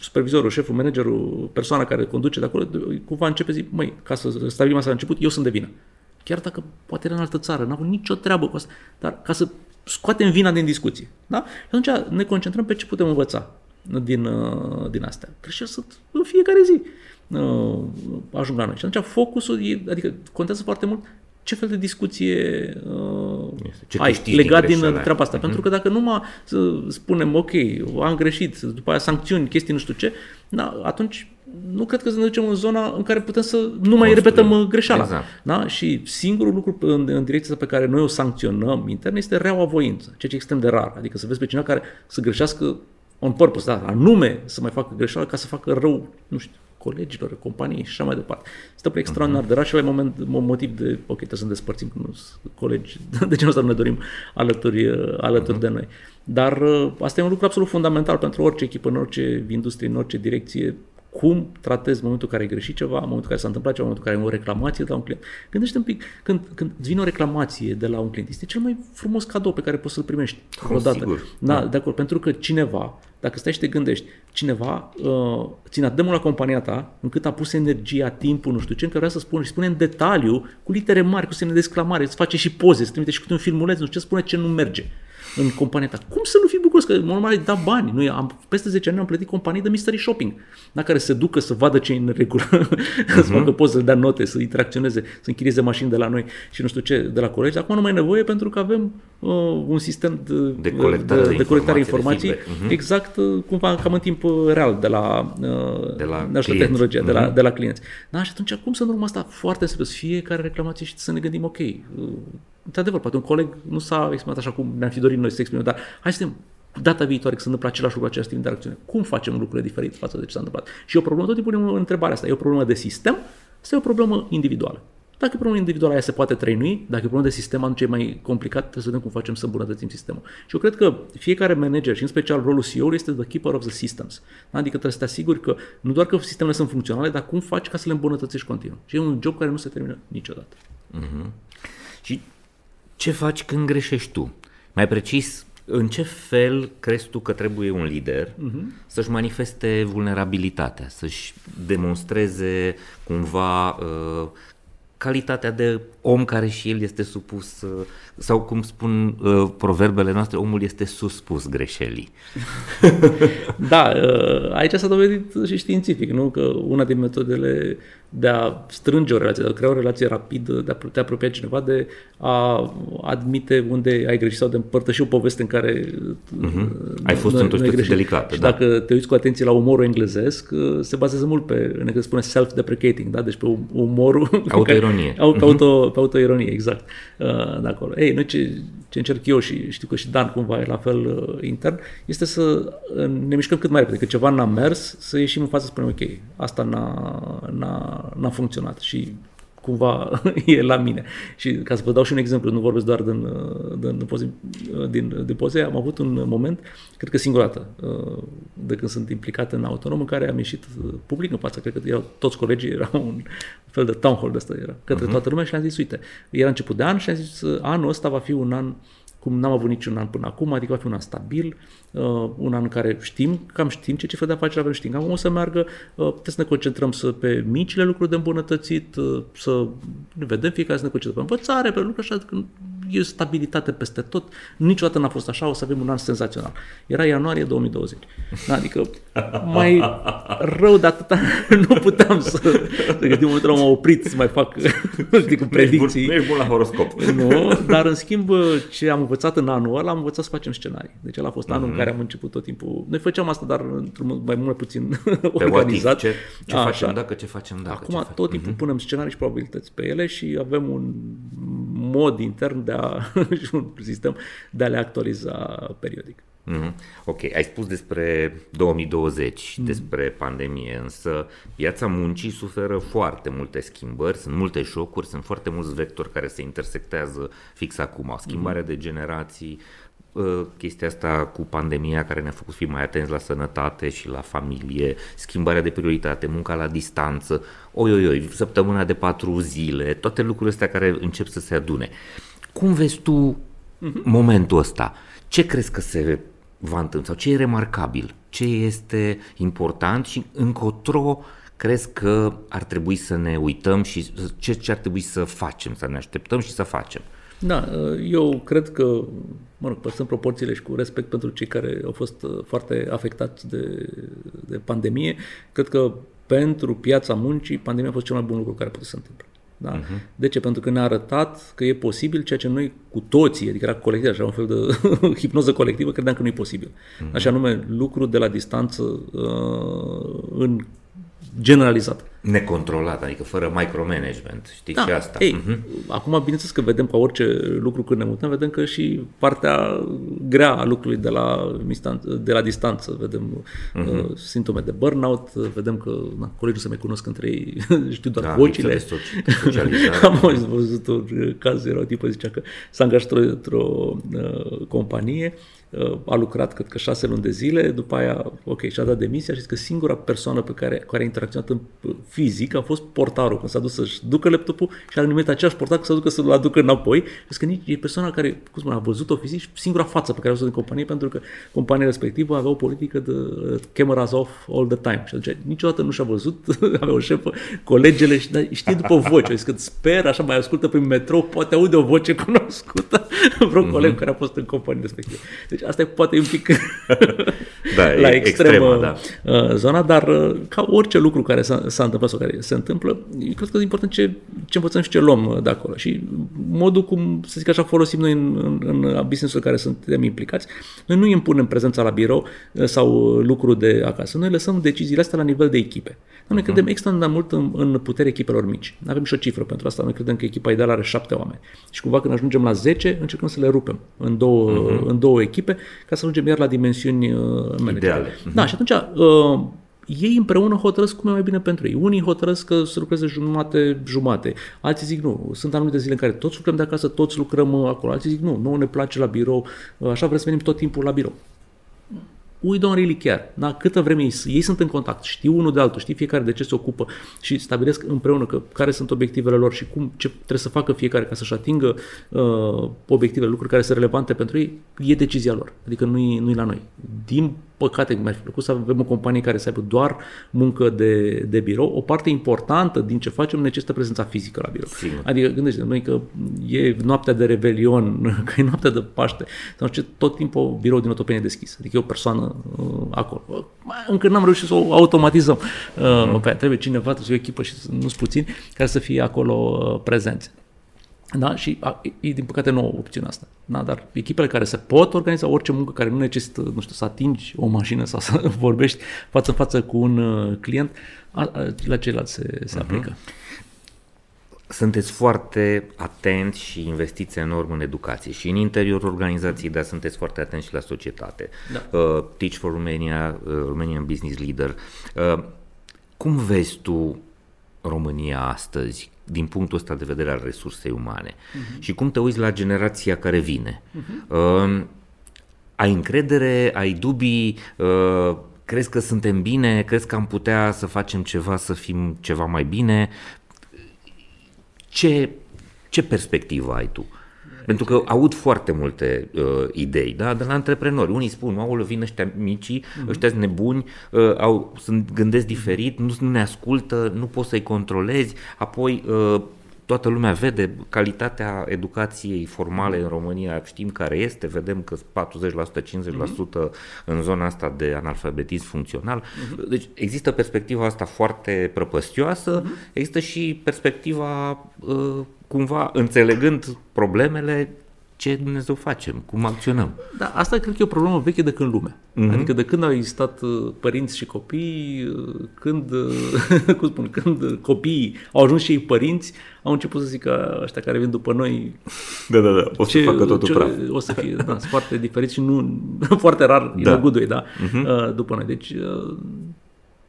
supervizorul, șeful, managerul, persoana care conduce de acolo, de- cumva începe zi, măi, ca să stabilim asta la început, eu sunt de vină. Chiar dacă poate era în altă țară, n-am avut nicio treabă cu asta, dar ca să scoatem vina din discuție. Da? Și atunci ne concentrăm pe ce putem învăța din, uh, din astea. Greșeli sunt în fiecare zi uh, ajung la noi. Și atunci focusul, e, adică contează foarte mult ce fel de discuție uh, Este. Ce ai câștigi din legat din, greșeala treaba asta. aia. Pentru că dacă numai să spunem, ok, am greșit, după aia sancțiuni, chestii nu știu ce, na, atunci nu cred că să ne ducem în zona în care putem să nu mai Construim. repetăm uh, greșeala. Exact. Da? Și singurul lucru în, în direcția pe care noi o sancționăm intern este reaua voință, ceea ce e extrem de rar. Adică să vezi pe cineva care să greșească on purpose, da, anume să mai facă greșeală ca să facă rău, nu știu, colegilor, companiei și așa mai departe. Este uh-huh. extraordinar de rar și la moment motiv de, ok, trebuie să ne despărțim, că nu colegi, de ce nu să ne dorim alături, alături uh-huh. de noi. Dar uh, asta e un lucru absolut fundamental pentru orice echipă, în orice industrie, în orice direcție, cum tratezi în momentul în care ai greșit ceva, în momentul în care s-a întâmplat ceva, în momentul în care ai o reclamație de la un client. Gândește un pic, când, când îți vine o reclamație de la un client, este cel mai frumos cadou pe care poți să-l primești oh, odată. Sigur. Da, da, de acord, pentru că cineva, dacă stai și te gândești, cineva uh, ține atât de mult la compania ta, încât a pus energia, timpul, nu știu ce, încă vrea să spună și spune în detaliu, cu litere mari, cu semne de exclamare, îți face și poze, să trimite și cu un filmuleț, nu știu ce, spune ce nu merge în compania ta. Cum să nu fii bucuros? Că normal îi da bani. Noi am, peste 10 ani am plătit companii de mystery shopping, la care se ducă să vadă ce e în regulă, uh-huh. să facă poze, să dea note, să interacționeze, să închirieze mașini de la noi și nu știu ce, de la colegi. Acum nu mai e nevoie pentru că avem uh, un sistem de, de colectare de, de, de colectare informații, uh-huh. exact uh, cumva cam în timp uh, real de la, uh, de la de tehnologia, uh-huh. de, la, mhm. de la clienți. Da, și atunci cum să nu urmă asta foarte serios? Fiecare reclamație și să ne gândim, ok, uh, într-adevăr, poate un coleg nu s-a exprimat așa cum ne-am fi dorit noi să exprimăm, dar hai să data viitoare că se întâmplă același lucru, același tip de interacțiune. Cum facem lucrurile diferite față de ce s-a întâmplat? Și e o problemă, tot timpul punem întrebarea asta. E o problemă de sistem sau e o problemă individuală? Dacă e o problemă individuală, aia se poate trăinui. Dacă e o problemă de sistem, atunci e mai complicat, trebuie să vedem cum facem să îmbunătățim sistemul. Și eu cred că fiecare manager, și în special rolul CEO, este the keeper of the systems. Adică trebuie să te asiguri că nu doar că sistemele sunt funcționale, dar cum faci ca să le îmbunătățești continuu. Și e un job care nu se termină niciodată. Uh-huh. Și ce faci când greșești tu? Mai precis, în ce fel crezi tu că trebuie un lider uh-huh. să-și manifeste vulnerabilitatea, să-și demonstreze cumva uh, calitatea de om care și el este supus, uh, sau cum spun uh, proverbele noastre, omul este suspus greșelii. da, uh, aici s-a dovedit și științific, nu? Că una din metodele de a strânge o relație, de a crea o relație rapidă, de a te apropia cineva, de a admite unde ai greșit sau de împărtăși o poveste în care uh-huh. ai fost într-o situație delicată. Și da. dacă te uiți cu atenție la umorul englezesc, uh, se bazează mult pe, în engleză spune self-deprecating, da? deci pe umorul... Autoironie. Care, pe, auto, pe autoironie, exact. Uh, de acolo. Ei, noi ce, ce încerc eu și știu că și Dan cumva e la fel uh, intern, este să uh, ne mișcăm cât mai repede, că ceva n-a mers, să ieșim în față să spunem, ok, asta n-a, n-a, n-a funcționat. Și cumva e la mine. Și ca să vă dau și un exemplu, nu vorbesc doar din, din, din, din, din poze, am avut un moment, cred că singura dată, uh, de când sunt implicat în autonom, în care am ieșit uh, public în fața, cred că erau toți colegii, era un fel de town hall de ăsta, era către uh-huh. toată lumea și am zis, uite, era început de an și am zis, anul ăsta va fi un an cum n-am avut niciun an până acum, adică va fi un an stabil, uh, un an în care știm, cam știm ce cifră de afaceri avem, știm cam o să meargă, uh, putem să ne concentrăm să pe micile lucruri de îmbunătățit, uh, să ne vedem fiecare să ne concentrăm pe învățare, pe lucruri așa, că e stabilitate peste tot. Niciodată n-a fost așa, o să avem un an senzațional. Era ianuarie 2020. Adică mai rău de atâta nu puteam să, să gândim momentul m-am oprit să mai fac știi, cu predicții. Nu ești bun la horoscop. Nu, dar în schimb ce am învățat în anul ăla, am învățat să facem scenarii. Deci ăla a fost anul mm-hmm. în mhm. care am început tot timpul. Noi făceam asta, dar într-un mai mult puțin Pe organizat. Ce, ce Așa. facem dacă, ce facem dacă. Acum ce tot timpul mm-hmm. punem scenarii și probabilități pe ele și avem un mod intern de a, și un sistem de a le actualiza periodic. Mm-hmm. Ok, ai spus despre 2020, mm. despre pandemie, însă piața muncii suferă foarte multe schimbări, sunt multe șocuri, sunt foarte mulți vectori care se intersectează fix acum. Schimbarea mm. de generații, ă, chestia asta cu pandemia care ne-a făcut să fim mai atenți la sănătate și la familie, schimbarea de prioritate, munca la distanță, oi, oi, oi, săptămâna de patru zile, toate lucrurile astea care încep să se adune. Cum vezi tu mm-hmm. momentul ăsta? Ce crezi că se va întâmpla sau ce e remarcabil, ce este important și încotro crezi că ar trebui să ne uităm și ce, ce ar trebui să facem, să ne așteptăm și să facem? Da, eu cred că, mă rog, păstrând proporțiile și cu respect pentru cei care au fost uh, foarte afectați de, de pandemie, cred că pentru piața muncii, pandemia a fost cel mai bun lucru care poate să se întâmple. Da? Uh-huh. De ce? Pentru că ne-a arătat că e posibil ceea ce noi cu toții, adică era colectiv, așa un fel de hipnoză colectivă, credeam că nu e posibil. Uh-huh. Așa nume, lucru de la distanță uh, în generalizată. Necontrolat, adică fără micromanagement, știi Da, și asta. Ei, Mhm. Acum, bineînțeles că vedem ca orice lucru când ne mutăm, vedem că și partea grea a lucrului de la, mistan- de la distanță, vedem Mhm. uh, simptome de burnout, uh, vedem că na, colegii se mai cunosc între ei, știu doar Da, vocile. lipsă de soci- socializare. Am auzit văzut un caz, era o tipă zicea că s-a angajat într-o, într-o uh, companie, uh, a lucrat cred că șase luni de zile, după aia, ok, și-a dat demisia și zis că singura persoană pe care, care a interacționat în uh, fizic a fost portarul, când s-a dus să-și ducă laptopul și a numit aceeași portar că să ducă să-l aducă înapoi. Zis că nici, e persoana care, cum spune, a văzut-o fizic și singura față pe care a văzut în companie, pentru că compania respectivă avea o politică de uh, cameras off all the time. Și atunci niciodată nu și-a văzut, avea o șefă, colegele și da, știe după voce. Zis că sper, așa mai ascultă prin metrou, poate aude o voce cunoscută, vreo Mhm. coleg care a fost în companie respectivă. Deci asta e poate e un pic Da, e la extremă, extremă da. uh, zona, dar uh, ca orice lucru care s-a, s-a întâmplat sau care se întâmplă, eu cred că e important ce, ce învățăm și ce luăm uh, de acolo. Și modul cum, să zic așa, folosim noi în, în, în business-ul în care suntem implicați, noi nu impunem prezența la birou uh, sau uh, lucru de acasă. Noi lăsăm deciziile astea la nivel de echipe. Noi credem extrem de mult în, în puterea echipelor mici. Avem și o cifră pentru asta. Noi credem că echipa ideală are șapte oameni. Și cumva când ajungem la 10, încercăm să le rupem în două, uh-huh. în două echipe ca să ajungem iar la dimensiuni uh, manageriale. Ideale. Da, și atunci uh, ei împreună hotărăsc cum e mai bine pentru ei. Unii hotărăsc că să lucreze jumate, jumate. Alții zic nu. Sunt anumite zile în care toți lucrăm de acasă, toți lucrăm uh, acolo. Alții zic nu, nu ne place la birou, uh, așa vrem să venim tot timpul la birou we don't really care. Da? Câtă vreme ei, ei sunt în contact, știu unul de altul, știi fiecare de ce se ocupă și stabilesc împreună că, care sunt obiectivele lor și cum, ce trebuie să facă fiecare ca să-și atingă uh, obiectivele, lucruri care sunt relevante pentru ei, e decizia lor. Adică nu-i, nu-i la noi. Din păcate, mi-ar fi plăcut să avem o companie care să aibă doar muncă de, de birou. O parte importantă din ce facem necesită prezența fizică la birou. Sigur. Adică gândește noi că e noaptea de Revelion, că e noaptea de Paște, sau ce, tot timpul birou din Otopenie deschis. Adică e o persoană uh, acolo. Uh, Încă n-am reușit să o automatizăm. Uh, pe aia. Trebuie cineva, trebuie să fie o echipă și nu-s puțini, care să fie acolo uh, prezenți. Da? Și a, e, din păcate nouă opțiunea asta. Da? Dar echipele care se pot organiza orice muncă care nu necesită, nu știu, să atingi o mașină sau să vorbești față în față cu un uh, client, a, a, la ceilalți se, se aplică. Sunteți foarte atenți și investiți enorm în educație și în interiorul organizației, dar sunteți foarte atenți și la societate. Da. Uh, Teach for Romania, uh, Romanian Business Leader. Uh, cum vezi tu România astăzi din punctul ăsta de vedere al resursei umane? Uh-huh. Și cum te uiți la generația care vine? Uh-huh. Uh, ai încredere, ai dubii, uh, crezi că suntem bine, crezi că am putea să facem ceva, să fim ceva mai bine? Ce, ce perspectivă ai tu? Pentru că aud foarte multe uh, idei, da, de la antreprenori. Unii spun, aoleu, vin ăștia micii, mm-hmm. ăștia sunt nebuni, uh, au, sunt, gândesc diferit, nu, nu ne ascultă, nu poți să-i controlezi, apoi uh, toată lumea vede calitatea educației formale în România, știm care este, vedem că 40%, 50% în zona asta de analfabetism funcțional. Deci există perspectiva asta foarte prăpăstioasă, există și perspectiva uh, cumva înțelegând problemele ce Dumnezeu facem, cum acționăm. Da, asta cred că e o problemă veche de când lume. Mm-hmm. Adică de când au existat uh, părinți și copii, uh, când, uh, cum spun, când uh, copiii au ajuns și ei părinți, au început să zică ăștia care vin după noi Da, da, da, o să ce, facă totul ce, praf. O să fie, da, sunt foarte diferiți și nu, foarte rar, Da. da. inăgudui, da, uh-huh. după noi. Deci, uh,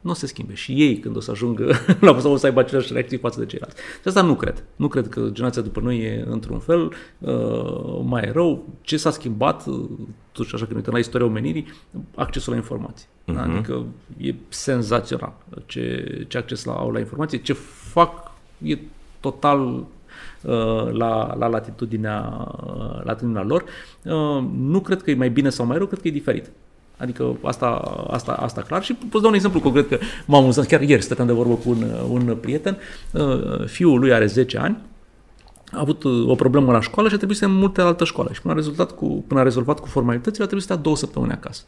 nu o să se schimbe. Și ei, când o să ajungă la o să aibă aceleași reacții față de ceilalți. Și asta nu cred. Nu cred că generația după noi e într-un fel uh, mai rău. Ce s-a schimbat, uh, totuși așa când uităm la istoria omenirii, accesul la informații. Uh-huh. Adică e senzațional ce, ce acces la, au la informații. Ce fac e total uh, la, la latitudinea, uh, latitudinea lor. Uh, Nu cred că e mai bine sau mai rău, cred că e diferit. Adică asta, asta, asta clar și pot să dau un exemplu concret că m-am amuzat, chiar ieri stăteam de vorbă cu un, un prieten, Uh, fiul lui are 10 ani, a avut uh, o problemă la școală și a trebuit să mute la altă școală și până a, rezultat cu, până a rezolvat cu formalitățile a trebuit să stea două săptămâni acasă.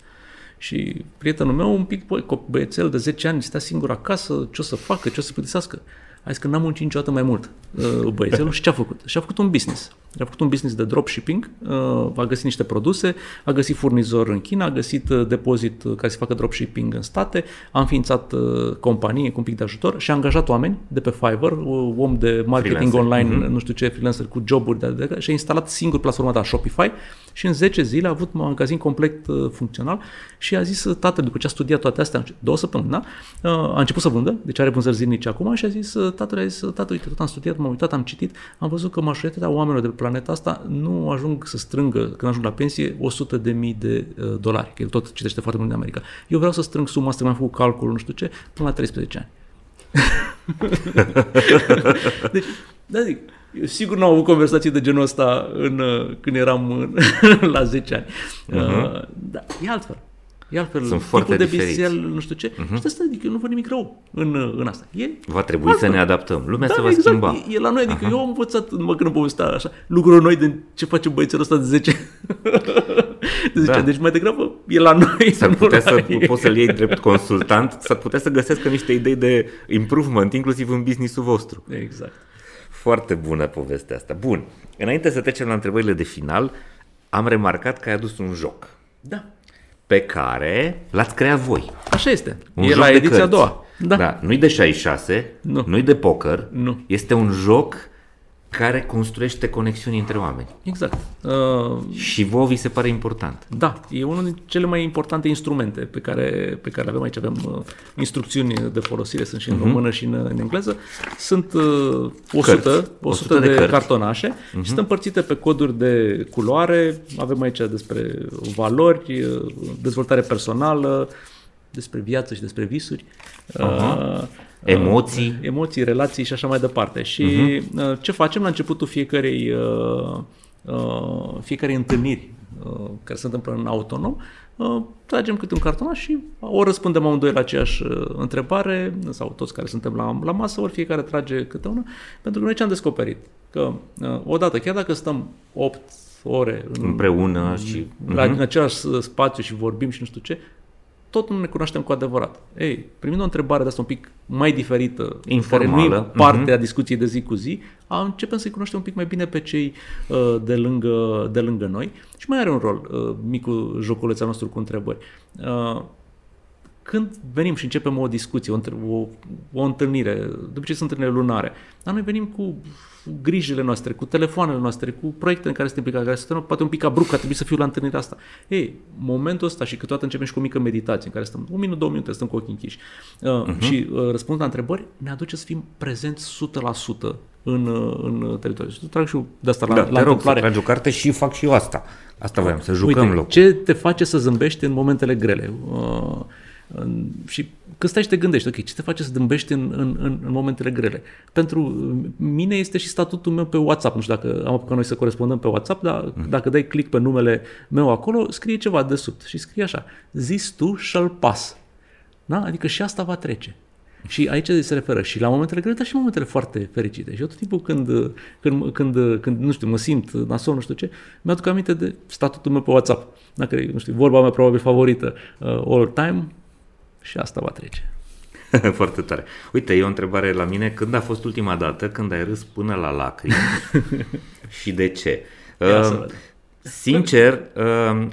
Și prietenul meu, un pic băi, cop- băiețel de 10 ani, stea singur acasă, ce o să facă, ce o să plictisească. A zis că n-am muncit niciodată mai mult uh, băiețelul și ce a făcut? Și a făcut un business. A făcut un business de dropshipping, uh, a găsit niște produse, a găsit furnizor în China, a găsit uh, depozit uh, care să facă dropshipping în state, a înființat companie cu un pic de ajutor și a angajat oameni de pe Fiverr, om de marketing freelancer. online, mm-hmm. nu știu ce, freelancer cu joburi de, de, și a instalat singur platforma de Shopify și în 10 zile a avut un magazin complet funcțional și a zis tatăl, după ce a studiat toate astea, două săptămâni, da? a început să vândă, deci are vânzări zilnice acum și a zis, tatăl a zis, tată, uite, tot am studiat, m-am uitat, am citit, am văzut că majoritatea oamenilor de pe planeta asta nu ajung să strângă, când ajung la pensie, 100 de mii de uh, dolari, că el tot citește foarte mult din America. Eu vreau să strâng suma asta, mi-am făcut calculul, nu știu ce, până la 13 ani. deci, da zic, eu sigur n-am avut conversații de genul ăsta în, uh, când eram în, la 10 ani. Uh-huh. Uh, da, e altfel. E altfel, Sunt foarte de diferiți. bisel, nu știu ce. Uh-huh. Și asta, adică eu nu văd nimic rău în, în asta. E va trebui altfel. să ne adaptăm. Lumea da, se va exact, schimba. E, e la noi, adică uh-huh. eu am învățat, numai când povestea așa, lucruri noi de ce face băiețelul ăsta de 10 de 10 da. Deci mai degrabă e la noi. S-ar putea să ei. poți să-l iei drept consultant, s-ar putea să găsească niște idei de improvement, inclusiv în business-ul vostru. Exact. Foarte bună povestea asta. Bun. Înainte să trecem la întrebările de final, am remarcat că ai adus un joc. Da pe care l-ați creat voi. Așa este. Un e la ediția a doua. Da. da. Nu-i de 66, nu. nu-i de poker, nu. este un joc care construiește conexiuni între oameni. Exact. Uh, și vouă vi se pare important. Da, e unul din cele mai importante instrumente pe care, pe care le avem aici. Avem uh, instrucțiuni de folosire, sunt și în uh-huh. română și în, în engleză. Sunt uh, 100, 100, 100 de, de cartonașe uh-huh. și sunt împărțite pe coduri de culoare. Avem aici despre valori, uh, dezvoltare personală, despre viață și despre visuri. Uh-huh. Uh, Emoții. Uh, emoții, relații și așa mai departe. Și uh-huh. ce facem la începutul fiecarei, uh, uh, fiecarei întâlniri uh, care se întâmplă în autonom, uh, tragem câte un cartonaș și o răspundem amândoi la aceeași uh, întrebare, sau toți care suntem la, la masă, ori fiecare trage câte una, pentru că noi ce am descoperit? Că uh, odată, chiar dacă stăm 8 ore în, împreună și la, uh-huh. în același spațiu și vorbim și nu știu ce, tot nu ne cunoaștem cu adevărat. Ei, primind o întrebare de asta un pic mai diferită, Informală. care nu e parte uh-huh. a discuției de zi cu zi, începem să-i cunoaștem un pic mai bine pe cei uh, de, lângă, de lângă noi și mai are un rol uh, micul joculeț al nostru cu întrebări. Uh, când venim și începem o discuție, o, o, o întâlnire, de obicei sunt întâlniri lunare, dar noi venim cu grijile noastre, cu telefoanele noastre, cu proiectele în care suntem implicați, care suntem poate un pic abrupt, că trebuie să fiu la întâlnirea asta. Ei, momentul ăsta și câteodată începem și cu o mică meditație în care stăm un minut, două minute, stăm cu ochii închiși uh, uh-huh. și uh, răspund la întrebări, ne aduce să fim prezenți 100% în, uh, în teritoriu. Și trag și eu de asta la, da, la te rog să tragi o carte și fac și eu asta. Asta voiam, să jucăm Uite, loc. ce te face să zâmbești în momentele grele? Uh, și când stai și te gândești, ok, ce te face să dâmbești în, în, în, în momentele grele? Pentru mine este și statutul meu pe WhatsApp. Nu știu dacă am apucat noi să corespondăm pe WhatsApp, dar mm. dacă dai click pe numele meu acolo, scrie ceva de sub și scrie așa, zis tu și-l pas. Da? Adică și asta va trece. Și aici se referă și la momentele grele, dar și momentele foarte fericite. Și eu tot timpul când, când, când, când nu știu, mă simt nasol, nu știu ce, mi-aduc aminte de statutul meu pe WhatsApp. Dacă, nu știu, vorba mea probabil favorită, uh, all time, și asta va trece. Foarte tare. Uite, e o întrebare la mine. Când a fost ultima dată când ai râs până la lacrimi și de ce? Uh, sincer, uh,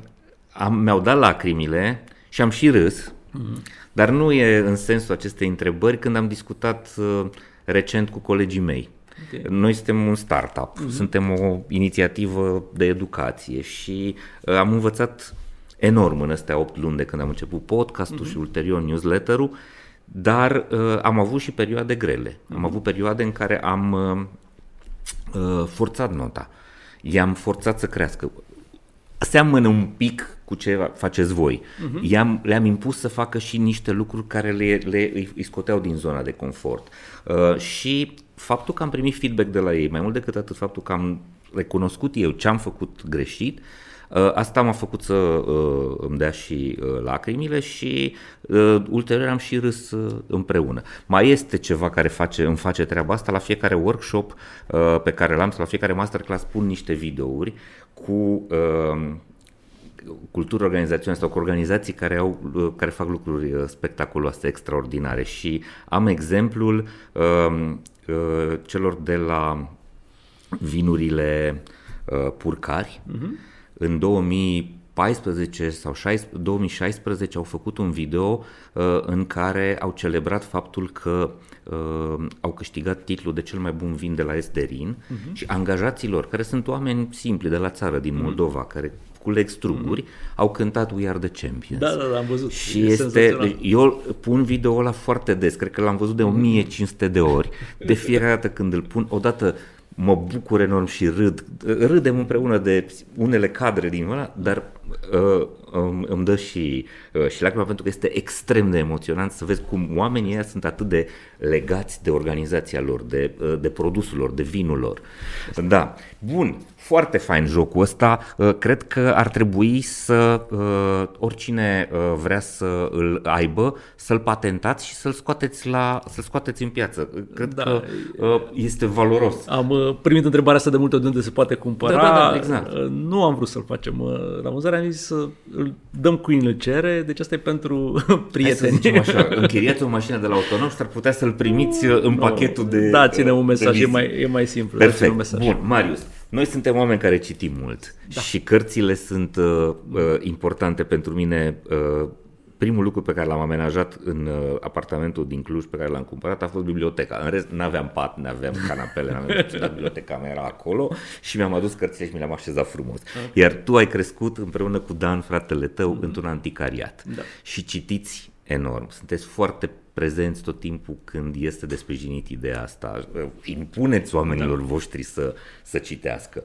am, mi-au dat lacrimile și am și râs, mm-hmm. dar nu e în sensul acestei întrebări când am discutat uh, recent cu colegii mei. Okay. Noi suntem un startup, mm-hmm. suntem o inițiativă de educație și uh, am învățat enorm în astea 8 luni de când am început podcastul uh-huh. și ulterior newsletter-ul, dar uh, am avut și perioade grele. Uh-huh. Am mhm. avut perioade în care am uh, uh, forțat nota. I-am forțat să crească. Seamănă un pic cu ce faceți voi. Uh-huh. I-am, le-am impus să facă și niște lucruri care le, le, îi scoteau din zona de confort. Uh, și faptul că am primit feedback de la ei, mai mult decât atât, faptul că am recunoscut eu ce am făcut greșit, uh, Uh, asta m-a făcut să uh, îmi dea și uh, lacrimile și ulterior am și râs împreună. Mai este ceva care face, îmi face treaba asta, la fiecare workshop pe care l-am, la fiecare masterclass pun niște videouri cu cultură organizațională sau cu organizații care, au, care fac lucruri spectaculoase, extraordinare și am exemplul uh, uh, celor de la vinurile uh, Purcari. Uh-huh. În 2014 sau 16, 2016 au făcut un video uh, în care au celebrat faptul că uh, au câștigat titlul de cel mai bun vin de la Esterin uh-huh. și angajaților, care sunt oameni simpli de la țară, din Moldova, uh-huh. care culeg struguri, mm-hmm. au cântat We Are The Champions. Da, da, da, am văzut. Și e este, eu pun video ăla foarte des, cred că l-am văzut de 1500 de ori. De fiecare dată când îl pun, odată mă bucur enorm și râd. Râdem împreună de unele cadre din ăla, dar uh, um, îmi dă și, uh, și lacrima pentru că este extrem de emoționant să vezi cum oamenii ăia sunt atât de legați de organizația lor, de, uh, de produsul lor, de vinul lor. Da. Bun, foarte fain jocul ăsta. Uh, cred că ar trebui să uh, oricine uh, vrea să îl aibă, să-l patentați și să-l scoateți, la, să-l scoateți în piață. Cred da. că este valoros. Am primit întrebarea asta de multe ori de unde se poate cumpăra. Da, da, da, exact. Nu am vrut să-l facem la vânzare, am zis să îl dăm cu îl cere, deci asta e pentru prieteni. Hai să așa, închiriați o mașină de la autonom și ar putea să-l primiți în no. pachetul de Da, ține un mesaj, e mai, e mai simplu. Perfect. Un mesaj. Bun, Marius, noi suntem oameni care citim mult da. și cărțile sunt uh, uh, importante pentru mine. Uh, primul lucru pe care l-am amenajat în uh, apartamentul din Cluj pe care l-am cumpărat a fost biblioteca. În rest, n-aveam pat, n-aveam canapele, n-aveam nicio biblioteca mea era acolo și mi-am adus cărțile și mi le-am așezat frumos. Okay. Iar tu ai crescut împreună cu Dan, fratele tău, mm-hmm. într-un anticariat da. și citiți enorm. Sunteți foarte prezenți tot timpul când este de sprijinit ideea asta. Impuneți oamenilor da. voștri să, să citească.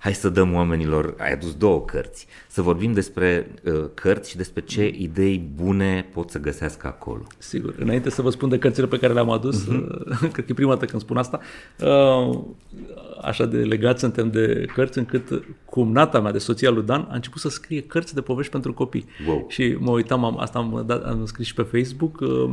Hai să dăm oamenilor, ai adus două cărți, să vorbim despre uh, cărți și despre ce mm. idei bune pot să găsească acolo. Sigur, înainte să vă spun de cărțile pe care le-am adus, uh-huh. uh, cred că e prima dată când spun asta, uh, așa de legați suntem de cărți încât cumnata mea de soția lui Dan a început să scrie cărți de povești pentru copii. Wow. Și mă uitam, am, asta am, dat, am scris și pe Facebook uh,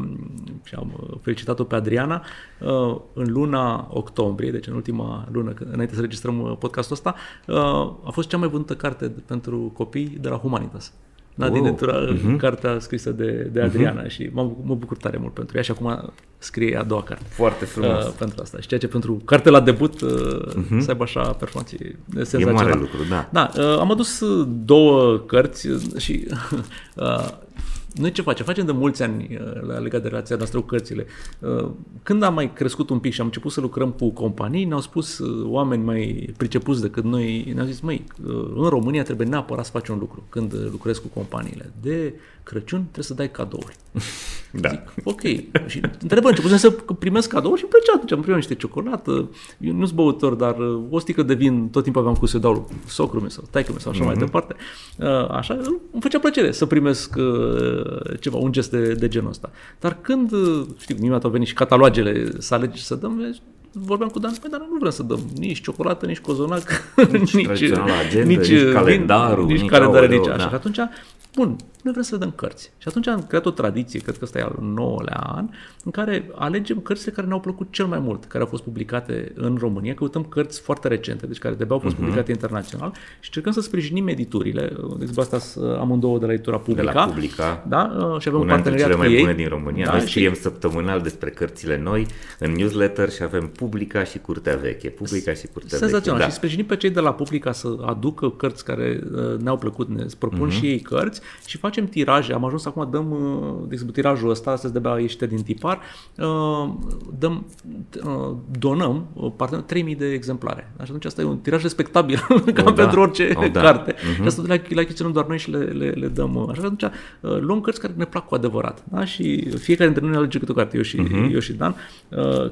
și am uh, felicitat-o pe Adriana uh, în luna octombrie, deci în ultima lună, înainte să registrăm uh, podcastul ăsta, uh, a fost cea mai vândută carte pentru copii de la Humanitas. Da, wow. din uh-huh. cartea scrisă de, de Adriana uh-huh. și mă, mă bucur tare mult pentru ea și acum scrie a doua carte. Foarte frumos. Uh, pentru asta. Și ceea ce pentru carte la debut uh, uh-huh. să aibă așa performanțe senzaționale. E mare lucru, da. Da, uh, am adus două cărți și uh, noi ce facem? Facem de mulți ani uh, legat de relația noastră cu cărțile. Uh, când am mai crescut un pic și am început să lucrăm cu companii, ne-au spus uh, oameni mai pricepuți decât noi, ne-au zis, măi, în România trebuie neapărat să faci un lucru când lucrezi cu companiile. De Crăciun trebuie să dai cadouri. Da. Zic, ok. Și întrebă, început să primesc cadouri și îmi plăcea atunci. Îmi primeam niște ciocolată, eu nu sunt băutor, dar o stică de vin tot timpul aveam cu să dau socrul meu sau taică meu sau așa mm-hmm. mai mhm. departe. Așa, îmi făcea plăcere să primesc ceva, un gest de, de genul ăsta. Dar când, știu, mie au venit și catalogele să alegi să dăm, vorbeam cu Dan, păi, dar nu vrem să dăm nici ciocolată, nici cozonac, nici, nici, agenda, nici, nici calendarul, nici, nici calendare, nici așa. Da. Și atunci, bun, noi vrem să le dăm cărți. Și atunci am creat o tradiție, cred că ăsta e al nouălea an, în care alegem cărțile care ne-au plăcut cel mai mult, care au fost publicate în România, căutăm cărți foarte recente, deci care de au fost uh-huh. publicate internațional și încercăm să sprijinim editurile. Deci asta amândouă de la editura Publica. De la Publica. Da? Și avem Una un parteneriat cele mai ei. bune din România. Da, Noi scriem și... săptămânal despre cărțile noi în newsletter și avem Publica și Curtea Veche. Publica și Curtea Senzațional. Veche. Da. Și sprijinim pe cei de la Publica să aducă cărți care uh, ne-au plăcut, ne propun uh-huh. și ei cărți și facem tiraje. Am ajuns acum, dăm, uh, de exemplu, tirajul ăsta, astăzi de-abia ieșite din tipar, uh, dăm, uh, donăm 3000 de exemplare. Și atunci asta e un tiraj respectabil, ca oh, pentru da. orice oh, da. carte. Uh-huh. Și asta de la, la achiziționăm doar noi și le, le, le dăm. Așa că atunci luăm cărți care ne plac cu adevărat. Da? Și fiecare dintre noi ne alege câte o carte, eu și, uh-huh. eu și Dan.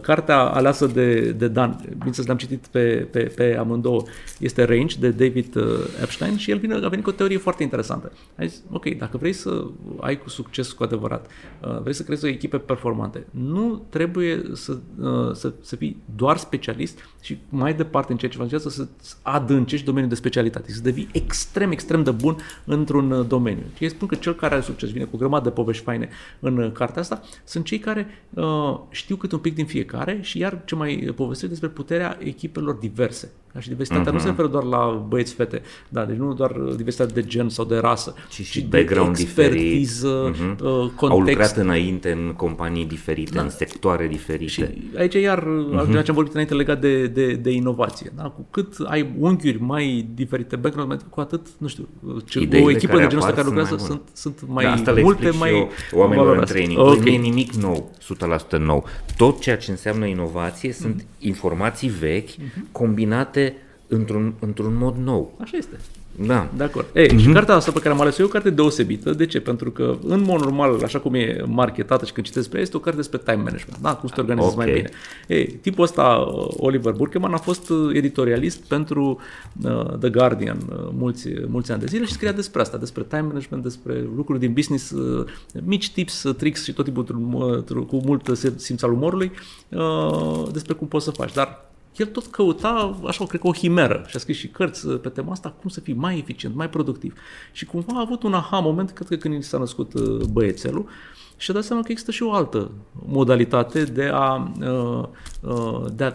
Cartea aleasă de, de Dan, bineînțeles l-am citit pe, pe, pe amândouă, este Range de David Epstein și el vine, a venit cu o teorie foarte interesantă. A zis, ok, dacă vrei să ai cu succes cu adevărat, uh, vrei să creezi o echipe performante, nu trebuie să, uh, să, să fii doar specialist și mai departe în ceea ce faci să adâncești domeniul de specialitate, să devii extrem, extrem de bun într-un uh, domeniu. Și ei spun că cel care are succes vine cu o grămadă de povești faine în cartea asta, sunt cei care uh, știu cât un pic din fiecare și iar ce mai povestesc despre puterea echipelor diverse Da? Și diversitatea uh-huh. nu se Mhm. referă doar la băieți-fete, da, deci nu doar diversitatea de gen sau de rasă, Și, ci și de background expertiză, diferit. Mhm. uh, Au context. lucrat înainte în companii diferite, Da. în sectoare diferite. Și aici iar, uh-huh. ce am vorbit înainte legat de, de, de inovație. Da? Cu cât ai unghiuri mai diferite, background, mai- cu atât, nu știu, ce, Ideile o echipă care de genul ăsta apar care sunt lucrează mai sunt, sunt mai da, asta le multe, explic mai și eu oamenilor în valoroase. training. Ok. Okay. Nu e nimic nou, 100% nou. Tot ceea ce înseamnă inovație Mhm. sunt informații vechi combinate într-un, într-un mod nou. Așa este. Da. De acord. Ei, Mhm. și cartea asta pe care am ales-o e o carte deosebită. De ce? Pentru că, în mod normal, așa cum e marketată și când citesc despre ea, este o carte despre time management. Da? Cum să te organizezi Ok. mai bine. Ei, tipul ăsta, Oliver Burkeman, a fost uh, editorialist pentru uh, The Guardian uh, mulți, mulți ani de zile și scria despre asta, despre time management, despre lucruri din business, uh, mici tips, uh, tricks și tot timpul uh, cu mult simț al umorului uh, despre cum poți să faci. Dar el tot căuta, așa, cred că o himeră și a scris și cărți uh, pe tema asta, cum să fii mai eficient, mai productiv. Și cumva a avut un aha moment, cred că când i s-a născut uh, băiețelul, și a dat seama că există și o altă modalitate de a, uh, uh, de a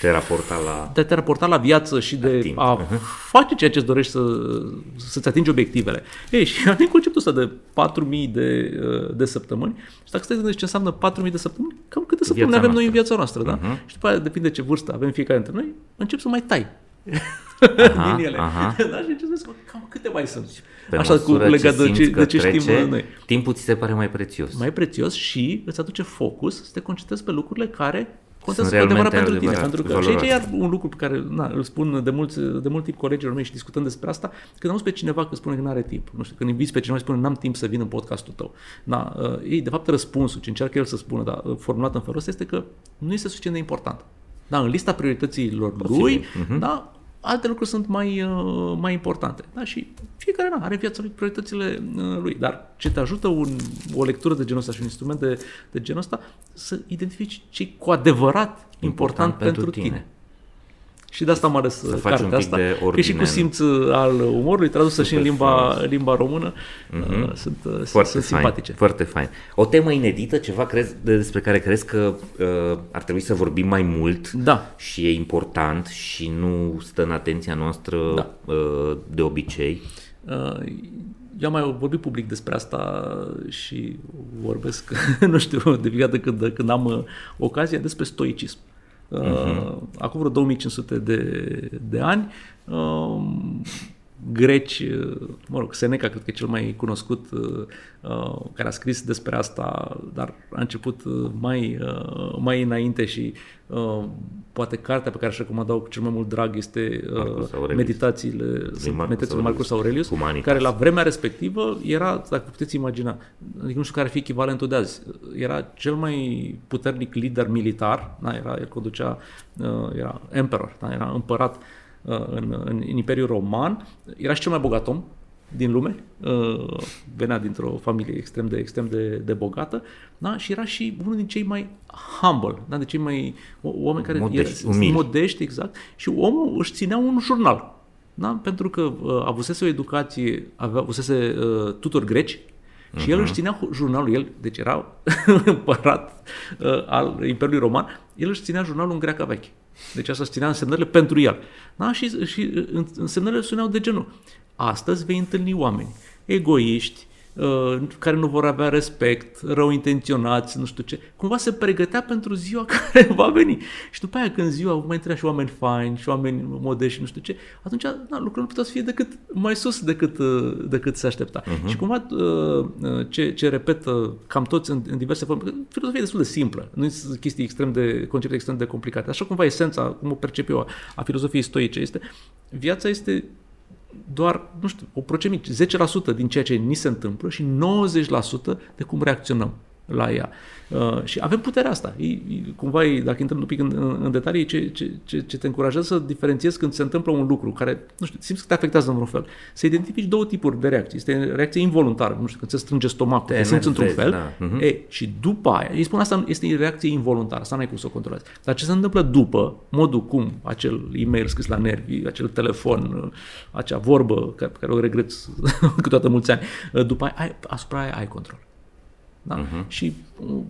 Te raporta la... de a te raporta la viață și de timp. a face ceea ce îți dorești să, să-ți atingi obiectivele. Ei, și a venit conceptul ăsta de 4.000 de, uh, de săptămâni și dacă stai să gândești ce înseamnă 4.000 de săptămâni, cam câte săptămâni Viața avem noi în noastră. viața noastră, da? Mhm. Și după aia depinde ce vârstă avem fiecare dintre noi, încep să mai tai Aha, din ele. aha. da? Și încep să vezi, mă, cam câte mai sunt. Pe Așa cu măsură legat ce de ce, simți că de ce trece, știm noi. timpul ți se pare mai prețios. Mai prețios și îți aduce focus să te concentrezi pe lucrurile care contează Sunt cu adevărat realmente pentru tine. adevărat, Pentru că și aici valoroase. e iar un lucru pe care na, îl spun de, mulți, de mult timp colegilor mei și discutăm despre asta, când auzi pe cineva că spune că nu are timp. Nu știu, când inviți pe cineva și spune n-am timp să vin în podcastul tău. Na, uh, ei, de fapt, răspunsul, ce încearcă el să spună, dar uh, formulat în felul ăsta, este că nu este suficient de important. Da, în lista priorităților lui, Mhm. da, alte lucruri sunt mai, uh, mai importante. Da? Și fiecare na, are viața lui, prioritățile uh, lui. Dar ce te ajută un, o lectură de genul ăsta și un instrument de, de genul ăsta, să identifici ce e cu adevărat important, important pentru, pentru tine. tine. Și de asta am ales Să faci cartea un pic asta, de că ordine și cu în- simț uh, al umorului, tradusă și în Super limba, frumos. limba română, uh, sunt, uh, Foarte sunt fain, simpatice. Foarte fain. O temă inedită, ceva crezi, de- despre care crezi că uh, ar trebui să vorbim mai mult Da. și e important și nu stă în atenția noastră Da. uh, de obicei. Uh, Eu am mai vorbit public despre asta și vorbesc, nu știu, de fiecare dată când, când am uh, ocazia, despre stoicism. Uh, Acum vreo 2500 de, de ani, uh, greci, uh, mă rog, Seneca cred că e cel mai cunoscut uh, uh, care a scris despre asta, dar a început uh, mai, uh, mai înainte și uh, poate cartea pe care aș recomanda cu cel mai mult drag este uh, Marcus Aurelius. Meditațiile, Marcus Meditațiile lui Marcus Aurelius. Aurelius, Humanitas. care la vremea respectivă era, dacă puteți imagina, adică nu știu care ar fi echivalentul de azi, era cel mai puternic lider militar, da, era, el conducea, uh, era emperor, da, era împărat uh, în, în, în Imperiul Roman, era și cel mai bogat om din lume, uh, venea dintr-o familie extrem de, extrem de, de bogată, da, și era și unul din cei mai humble, da, de cei mai o- oameni care Modești, era, umili. modești, exact, și omul își ținea un jurnal, da? Pentru că uh, avusese o educație, avea, avusese uh, tutor greci și el își ținea hu- jurnalul, el, deci era împărat uh, al Imperiului Roman, el își ținea jurnalul în greacă veche. Deci asta își ținea însemnările pentru el. Da? Și, și uh, însemnările suneau de genul. Astăzi vei întâlni oameni egoiști, uh, care nu vor avea respect, rău intenționați, nu știu ce. Cumva se pregătea pentru ziua care va veni. Și după aia când ziua mai intra și oameni faini și oameni modești, nu știu ce, atunci na, lucrurile nu puteau să fie decât mai sus decât, uh, decât se aștepta. Uh-huh. Și cumva uh, uh, ce, ce repetă cam toți în, în diverse forme, că filozofia e destul de simplă, nu sunt chestii extrem de, concepte extrem de complicate. Așa cumva esența, cum o percep eu, a, a filozofiei stoice este, viața este doar, nu știu, o procent mic, 10% din ceea ce ni se întâmplă și 90% de cum reacționăm la ea. Uh, și avem puterea asta. E, e, cumva, e, dacă intrăm un pic în, în, în detalii, ce, ce, ce, ce te încurajează să diferențiezi când se întâmplă un lucru care, nu știu, simți că te afectează în vreun fel. Să identifici două tipuri de reacții. Este reacție involuntară, nu știu, când se strânge stomacul, te, Te te simți într-un enervezi, fel. da. Mhm. E, și după aia, ei spun asta este reacție involuntară, asta n-ai cum să o controlezi. Dar ce se întâmplă după, modul cum acel e-mail scris la nervi, acel telefon, acea vorbă pe care o regret câteodată mulți ani, după aia, ai, asupra aia ai control. Da? Uh-huh. Și uh,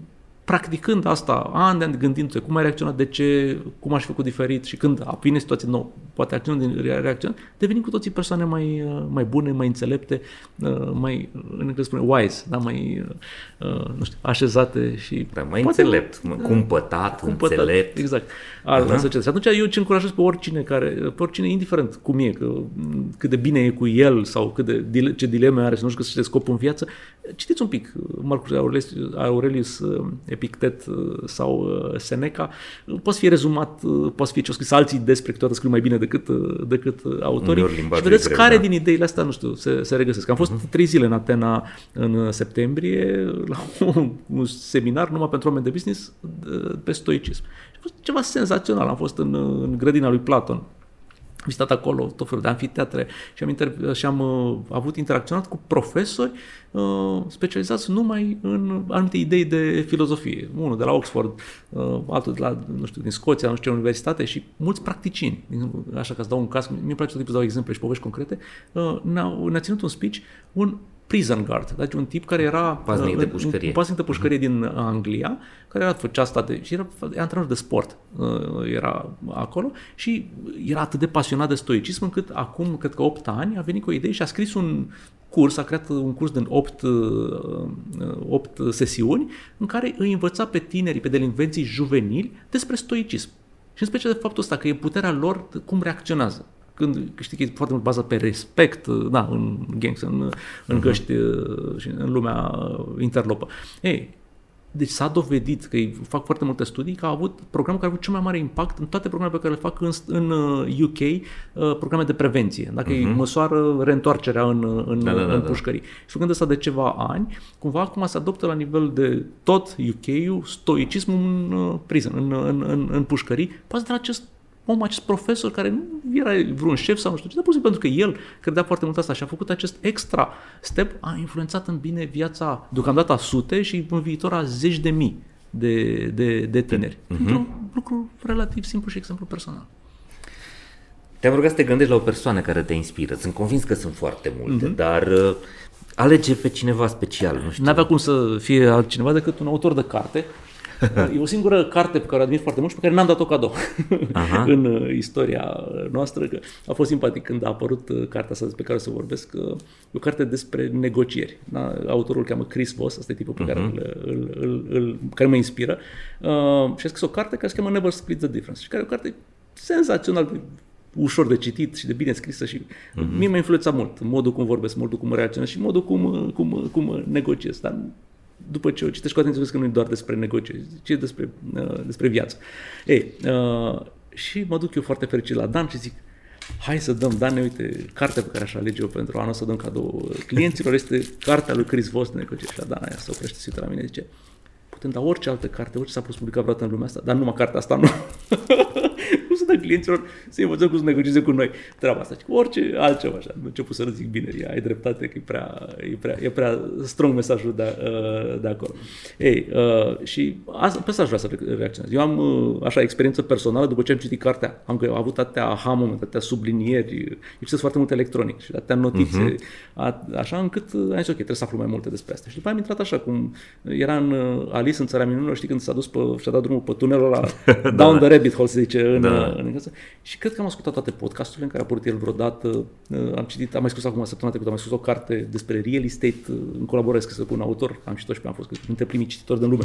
practicând asta, an de an gândindu-se cum ai reacționat, de ce, cum aș fi făcut diferit și când vine situație nouă, poate acțiune din reacțiune, devenim cu toții persoane mai, uh, mai bune, mai înțelepte, uh, mai, în engleză spune wise, da, mai, uh, nu știu, așezate și... Da, mai poate, înțelept, da, cumpătat, cumpătat, înțelept. Exact. Al, uh-huh. Și atunci eu ce încurajez pe oricine care, pe oricine, indiferent cum e, că, cât de bine e cu el sau cât de, ce dileme are, să nu știu că scopul în viață, citiți un pic Marcus Aurelius, Aurelius Epictet uh, sau uh, Seneca, poate fi rezumat, uh, poate fi ce au scris alții despre câteodată scriu mai bine decât, decât autorii. Și vedeți care greu, da. din ideile astea, nu știu, se, se regăsesc. Am fost uh-huh. trei zile în Atena în septembrie la un, un seminar numai pentru oameni de business pe stoicism. a fost ceva senzațional. Am fost în, în grădina lui Platon vizitat acolo tot felul de anfiteatre și am, inter- și am uh, avut interacționat cu profesori uh, specializați numai în anumite idei de filozofie. Unul de la Oxford, uh, altul de la, nu știu, din Scoția, nu știu ce universitate și mulți practicieni. Așa că să dau un caz, mi-e place tot tipul să dau exemple și povești concrete. Uh, ne-a, ne-a ținut un speech un prison guard, deci un tip care era pasnic de uh, pușcărie, un pasnic de pușcărie uh-huh. din Anglia, care era, făcea asta de, și era antrenor de sport, uh, era acolo și era atât de pasionat de stoicism încât acum, cred că 8 ani, a venit cu o idee și a scris un curs, a creat un curs din 8, 8 uh, sesiuni în care îi învăța pe tinerii, pe delinvenții juvenili despre stoicism. Și în special de faptul ăsta, că e puterea lor cum reacționează când știi că e foarte mult bazat pe respect, da, în gangs, în, în uh-huh. găști și în lumea interlopă. Ei, deci s-a dovedit că ei fac foarte multe studii că au avut programul care a avut cel mai mare impact în toate programele pe care le fac în, în UK, uh, programe de prevenție. Dacă uh-huh. îi măsoară reîntoarcerea în, în, da, da, da, în da. pușcării. Și făcând asta de ceva ani, cumva acum se adoptă la nivel de tot UK-ul stoicismul în uh, prison, în, în, în, în pușcării, poate de la acest om, acest profesor care nu era vreun șef sau nu știu ce, dar pur și simplu pentru că el credea foarte mult asta și a făcut acest extra step, a influențat în bine viața deocamdată a sute și în viitor a zeci de mii de, de, de tineri. Uh-huh. un lucru relativ simplu și exemplu personal. Te-am rugat să te gândești la o persoană care te inspiră. Sunt convins că sunt foarte multe, uh-huh. dar uh, alege pe cineva special. Nu știu. N-avea cum să fie altcineva decât un autor de carte E o singură carte pe care o admir foarte mult și pe care n-am dat-o cadou Aha. în uh, istoria noastră. Că a fost simpatic când a apărut uh, cartea asta despre care o să vorbesc. E o carte despre negocieri. Da? Autorul îl cheamă Chris Voss, asta e tipul pe uh-huh. care, mhm. îl, îl, îl, care mă inspiră. Uh, și a scris o carte care se cheamă Never Split the Difference și care e o carte senzațional ușor de citit și de bine scrisă și uh-huh. mie m-a influențat mult modul cum vorbesc, modul cum reacționez și modul cum, cum, cum negociez. Dar după ce o citești cu atenție, vezi că nu e doar despre negocieri, ci despre, uh, despre viață. Ei, uh, și mă duc eu foarte fericit la Dan și zic, hai să dăm, Dan, uite, cartea pe care aș alege eu pentru anul să dăm cadou clienților este cartea lui Chris Voss de negocieri. Și la Dan aia se oprește, se uită la mine, zice, putem da orice altă carte, orice s-a pus publicat vreodată în lumea asta, dar numai cartea asta nu. dă clienților să învățăm cum să negocieze cu noi treaba asta. Cu orice altceva așa. Nu început să zic bine, ai dreptate că e prea, e prea, e prea strong mesajul de, uh, de acolo. Ei, uh, și asta, pe asta aș vrea să reacționez. Eu am uh, așa experiență personală după ce am citit cartea. Am, am avut atâtea aha moment, atâtea sublinieri, eu citesc foarte mult electronic și atâtea notițe, uh-huh. a, așa încât am zis, ok, trebuie să aflu mai multe despre asta. Și după am intrat așa, cum era în Alice în Țara Minunilor, știi, când s-a dus pe, și-a dat drumul pe tunelul ăla, da. down the rabbit hole, se zice, în, da în engleză. Și cred că am ascultat toate podcasturile în care a apărut el vreodată. Uh, am citit, am mai scris acum săptămâna trecută, am mai scris o carte despre real estate uh, în colaborare scrisă cu un autor. Am citit și pe am fost dintre primii cititori din lume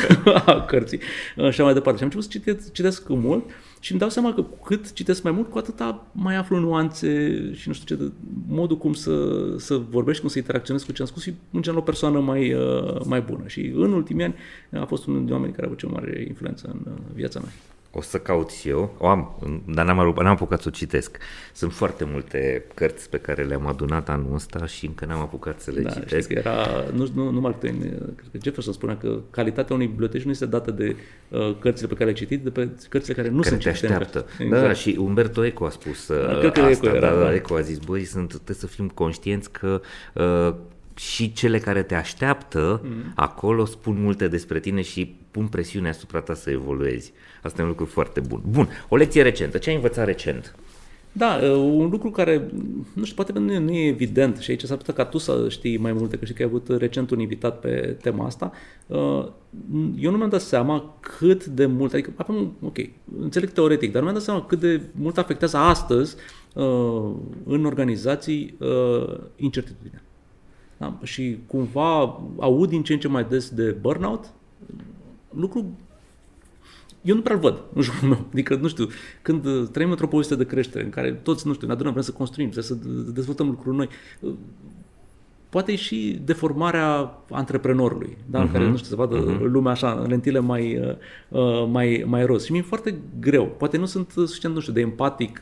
a cărții. Uh, și mai departe. Și am început să citesc, citesc mult și îmi dau seama că cu cât citesc mai mult, cu atâta mai aflu nuanțe și nu știu ce, modul cum să, să vorbești, cum să interacționezi cu ce am spus și în general o persoană mai, mai bună. Și în ultimii ani a fost unul dintre oamenii care a avut cea mare influență în viața mea o să caut și eu, o am, dar n-am, n-am apucat să o citesc. Sunt foarte multe cărți pe care le-am adunat anul ăsta și încă n-am apucat să le da, citesc. Că era, nu, nu, nu Mark Twain, cred că Jefferson spunea că calitatea unei biblioteci nu este dată de uh, cărțile pe care le-ai citit, de pe cărțile care nu care sunt te așteaptă. Exact. Da, și Umberto Eco a spus uh, cred că asta, Eco era, da, da, Eco a zis, băi, sunt, trebuie să fim conștienți că uh, și cele care te așteaptă mm. acolo spun multe despre tine și pun presiune asupra ta să evoluezi. Asta e un lucru foarte bun. Bun, o lecție recentă. Ce ai învățat recent? Da, uh, un lucru care, nu știu, poate nu e, nu e evident și aici s-ar putea ca tu să știi mai multe, că știi că ai avut recent un invitat pe tema asta. Uh, eu nu mi-am dat seama cât de mult, adică avem, ok, înțeleg teoretic, dar nu mi-am dat seama cât de mult afectează astăzi uh, în organizații incertitudinea. Da? Și cumva aud din ce în ce mai des de burnout, lucru eu nu prea văd în jurul meu. Adică, nu știu, când uh, trăim într-o poveste de creștere în care toți, nu știu, ne adunăm, vrem să construim, vrem să dezvoltăm lucruri noi, uh, poate și deformarea antreprenorului, da? uh-huh. care, nu știu, să vadă uh-huh. lumea așa, în lentile mai, uh, mai, mai roz. Și mi-e foarte greu. Poate nu sunt suficient, nu știu, de empatic,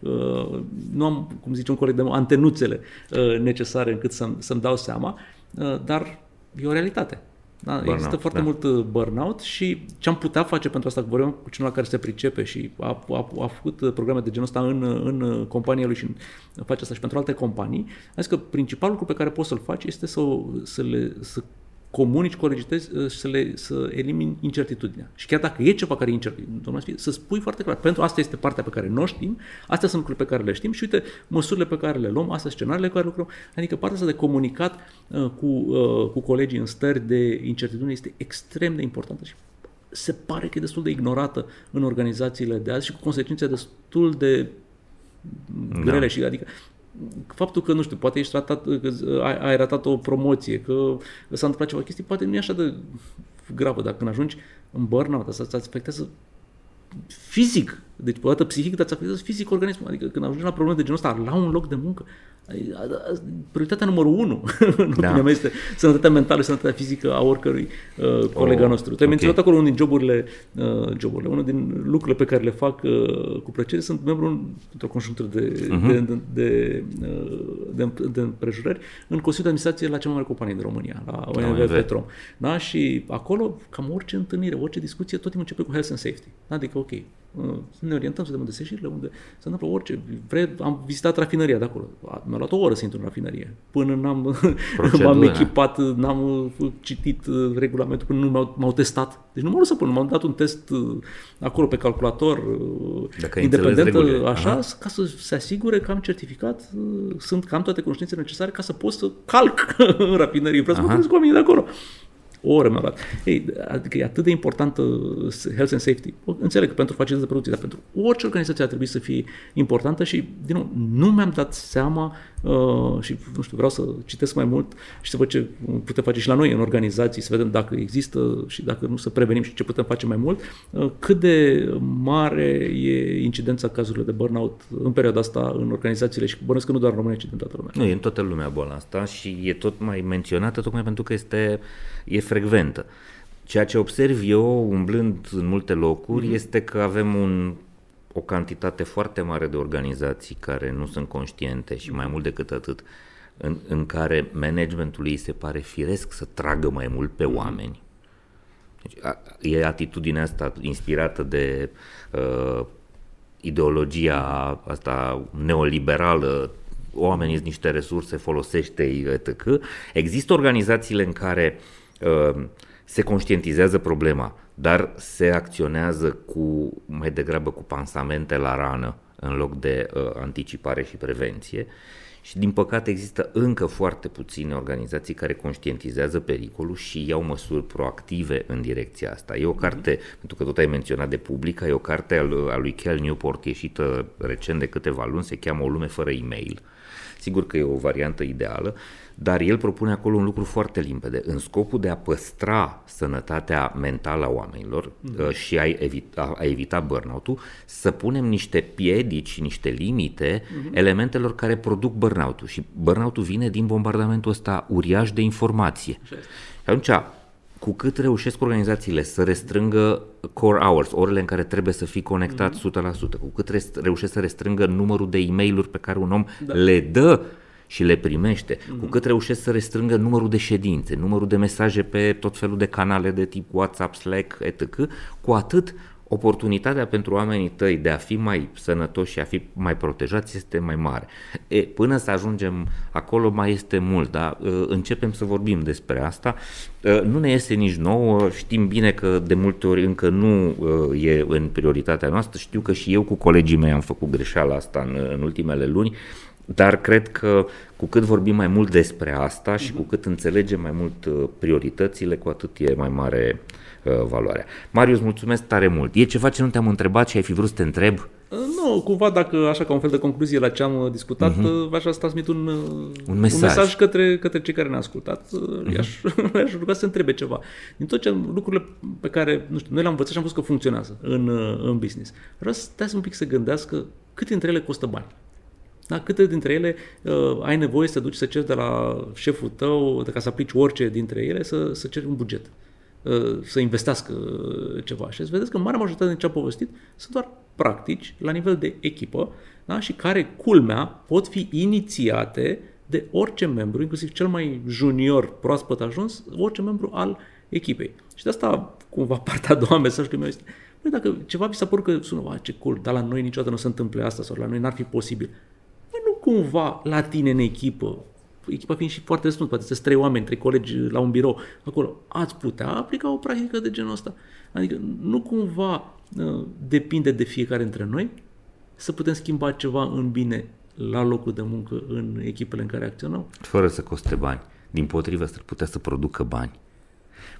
uh, nu am, cum zice un coleg de antenuțele uh, necesare încât să-mi, să-mi dau seama, uh, dar e o realitate. Da, burnout, există foarte da. mult uh, burnout și ce am putea face pentru asta, că vorbim cu cineva care se pricepe și a, a, a făcut uh, programe de genul ăsta în, în uh, compania lui și face asta și pentru alte companii, a zis că principalul lucru pe care poți să-l faci este să, să, le, să comunici colegii tăi uh, să, le, să elimini incertitudinea. Și chiar dacă e ceva care e incertitudine, să spui foarte clar, pentru asta este partea pe care nu știm, astea sunt lucrurile pe care le știm și uite măsurile pe care le luăm, astea sunt scenariile pe care lucrăm. Adică partea asta de comunicat uh, cu, uh, cu colegii în stări de incertitudine este extrem de importantă și se pare că e destul de ignorată în organizațiile de azi și cu consecințe destul de grele da. și adică faptul că, nu știu, poate ești ratat, că ai, ai ratat o promoție, că s-a întâmplat ceva chestii, poate nu e așa de gravă, dar când ajungi în burnout, asta îți afectează fizic, deci poate psihic, dar îți afectează fizic organismul, adică când ajungi la probleme de genul ăsta, la un loc de muncă, prioritatea numărul unu, în da. opinia mea, este sănătatea mentală și sănătatea fizică a oricărui uh, colega oh, nostru. Tu ai okay. menționat acolo unul din joburile, uh, joburile, unul din lucrurile pe care le fac uh, cu plăcere. Sunt membru într-o conjunctură de, uh-huh. de, de, de, uh, de, de împrejurări în Consiliul de Administrație la cea mai mare companie din România, la OMV Petrom. Da? Și acolo, cam orice întâlnire, orice discuție, tot timpul începe cu health and safety. Da? Adică, ok, uh, ne orientăm, să vedem unde se unde se întâmplă orice. Vrei, am vizitat rafinăria de acolo. Mi-a luat o oră să intru în rafinărie. Până n-am, m-am echipat, n-am citit uh, regulamentul, până nu m-au, m-au testat. Deci nu mă să pun, m-am dat un test uh, acolo pe calculator, uh, Dacă independent, așa, Aha. ca să se asigure că am certificat, sunt, că am toate cunoștințele necesare ca să pot să calc în rafinărie. Vreau să mă cu oamenii de acolo o oră mi-a luat. Ei, adică e atât de importantă health and safety. Înțeleg că pentru facilitatea de producție, dar pentru orice organizație ar trebui să fie importantă și, din nou, nu mi-am dat seama uh, și, nu știu, vreau să citesc mai mult și să văd ce putem face și la noi în organizații, să vedem dacă există și dacă nu să prevenim și ce putem face mai mult, uh, cât de mare e incidența cazurilor de burnout în perioada asta în organizațiile și bănesc că nu doar în România, ci în toată lumea. Nu, e în toată lumea boala asta și e tot mai menționată tocmai pentru că este e frecventă. Ceea ce observ eu, umblând în multe locuri, mm-hmm. este că avem un, o cantitate foarte mare de organizații care nu sunt conștiente și mai mult decât atât, în, în care managementul ei se pare firesc să tragă mai mult pe mhm. oameni. Deci, a, e atitudinea asta inspirată de uh, ideologia asta neoliberală, oamenii sunt niște resurse, folosește-i, etc. Există organizațiile în care uh, Ehm, se conștientizează problema, dar se acționează cu mai degrabă cu pansamente la rană în loc de uh, anticipare și prevenție. Și din păcate există încă foarte puține organizații care conștientizează pericolul și iau măsuri proactive în direcția asta. E o carte, mm-hmm. pentru că tot ai menționat de publică, e o carte a lui Cal Newport ieșită recent de câteva luni, se cheamă O lume fără e-mail. Sigur că e o variantă ideală, dar el propune acolo un lucru foarte limpede. În scopul de a păstra sănătatea mentală a oamenilor mm. și a evita, a evita burnout-ul, să punem niște piedici, niște limite mm-hmm. elementelor care produc burnout-ul. Și burnout-ul vine din bombardamentul ăsta uriaș de informație. Și atunci, cu cât reușesc organizațiile să restrângă core hours, orele în care trebuie să fii conectat mm-hmm. 100%, cu cât reușesc să restrângă numărul de e mail pe care un om da. le dă și le primește, mm-hmm. cu cât reușesc să restrângă numărul de ședințe, numărul de mesaje pe tot felul de canale de tip WhatsApp, Slack, etc., cu atât oportunitatea pentru oamenii tăi de a fi mai sănătoși și a fi mai protejați este mai mare. E, până să ajungem acolo mai este mult, dar uh, începem să vorbim despre asta. Uh, nu ne iese nici nouă, știm bine că de multe ori încă nu uh, e în prioritatea noastră, știu că și eu cu colegii mei am făcut greșeala asta în, în ultimele luni, dar cred că cu cât vorbim mai mult despre asta și cu cât înțelegem mai mult prioritățile, cu atât e mai mare uh, valoarea. Marius, mulțumesc tare mult. E ceva ce nu te-am întrebat și ai fi vrut să te întreb? Uh, nu, cumva dacă așa ca un fel de concluzie la ce am uh, discutat, uh-huh. v-aș să transmit un, uh, un, mesaj. un mesaj către, către cei care ne-au ascultat. Uh-huh. I-aș, i-aș ruga să întrebe ceva. Din tot ce lucrurile pe care, nu știu, noi le-am învățat și am văzut că funcționează în, în business. Vreau să stai un pic să gândească cât dintre ele costă bani. Da? Câte dintre ele uh, ai nevoie să duci să ceri de la șeful tău, de ca să aplici orice dintre ele, să, să ceri un buget, uh, să investească ceva. Și vedeți că marea majoritate din ce am povestit sunt doar practici la nivel de echipă da? și care, culmea, pot fi inițiate de orice membru, inclusiv cel mai junior, proaspăt ajuns, orice membru al echipei. Și de asta, cumva, partea a doua mesajului meu este Băi, dacă ceva vi s-a părut că sună, ce cool, dar la noi niciodată nu se întâmple asta sau la noi n-ar fi posibil cumva la tine în echipă, echipa fiind și foarte destul, poate să trei oameni, trei colegi la un birou, acolo, ați putea aplica o practică de genul ăsta. Adică nu cumva uh, depinde de fiecare dintre noi să putem schimba ceva în bine la locul de muncă, în echipele în care acționăm. Fără să coste bani. Din potrivă, să putea să producă bani.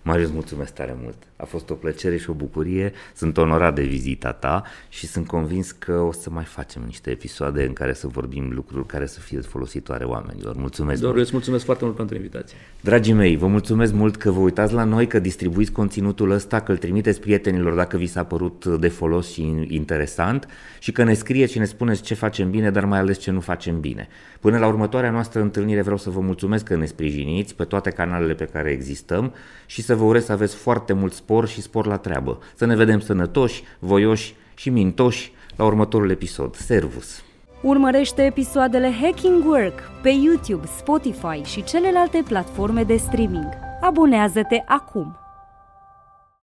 Marius, mulțumesc tare mult. A fost o plăcere și o bucurie. Sunt onorat de vizita ta și sunt convins că o să mai facem niște episoade în care să vorbim lucruri care să fie folositoare oamenilor. Mulțumesc Doar îți mulțumesc foarte mult pentru invitație. Dragii mei, vă mulțumesc mult că vă uitați la noi, că distribuiți conținutul ăsta, că îl trimiteți prietenilor dacă vi s-a părut de folos și interesant și că ne scrieți și ne spuneți ce facem bine, dar mai ales ce nu facem bine. Până la următoarea noastră întâlnire vreau să vă mulțumesc că ne sprijiniți pe toate canalele pe care existăm și să vă urez să aveți foarte mult spor și spor la treabă. Să ne vedem sănătoși, voioși și mintoși la următorul episod. Servus! Urmărește episoadele Hacking Work pe YouTube, Spotify și celelalte platforme de streaming. Abonează-te acum!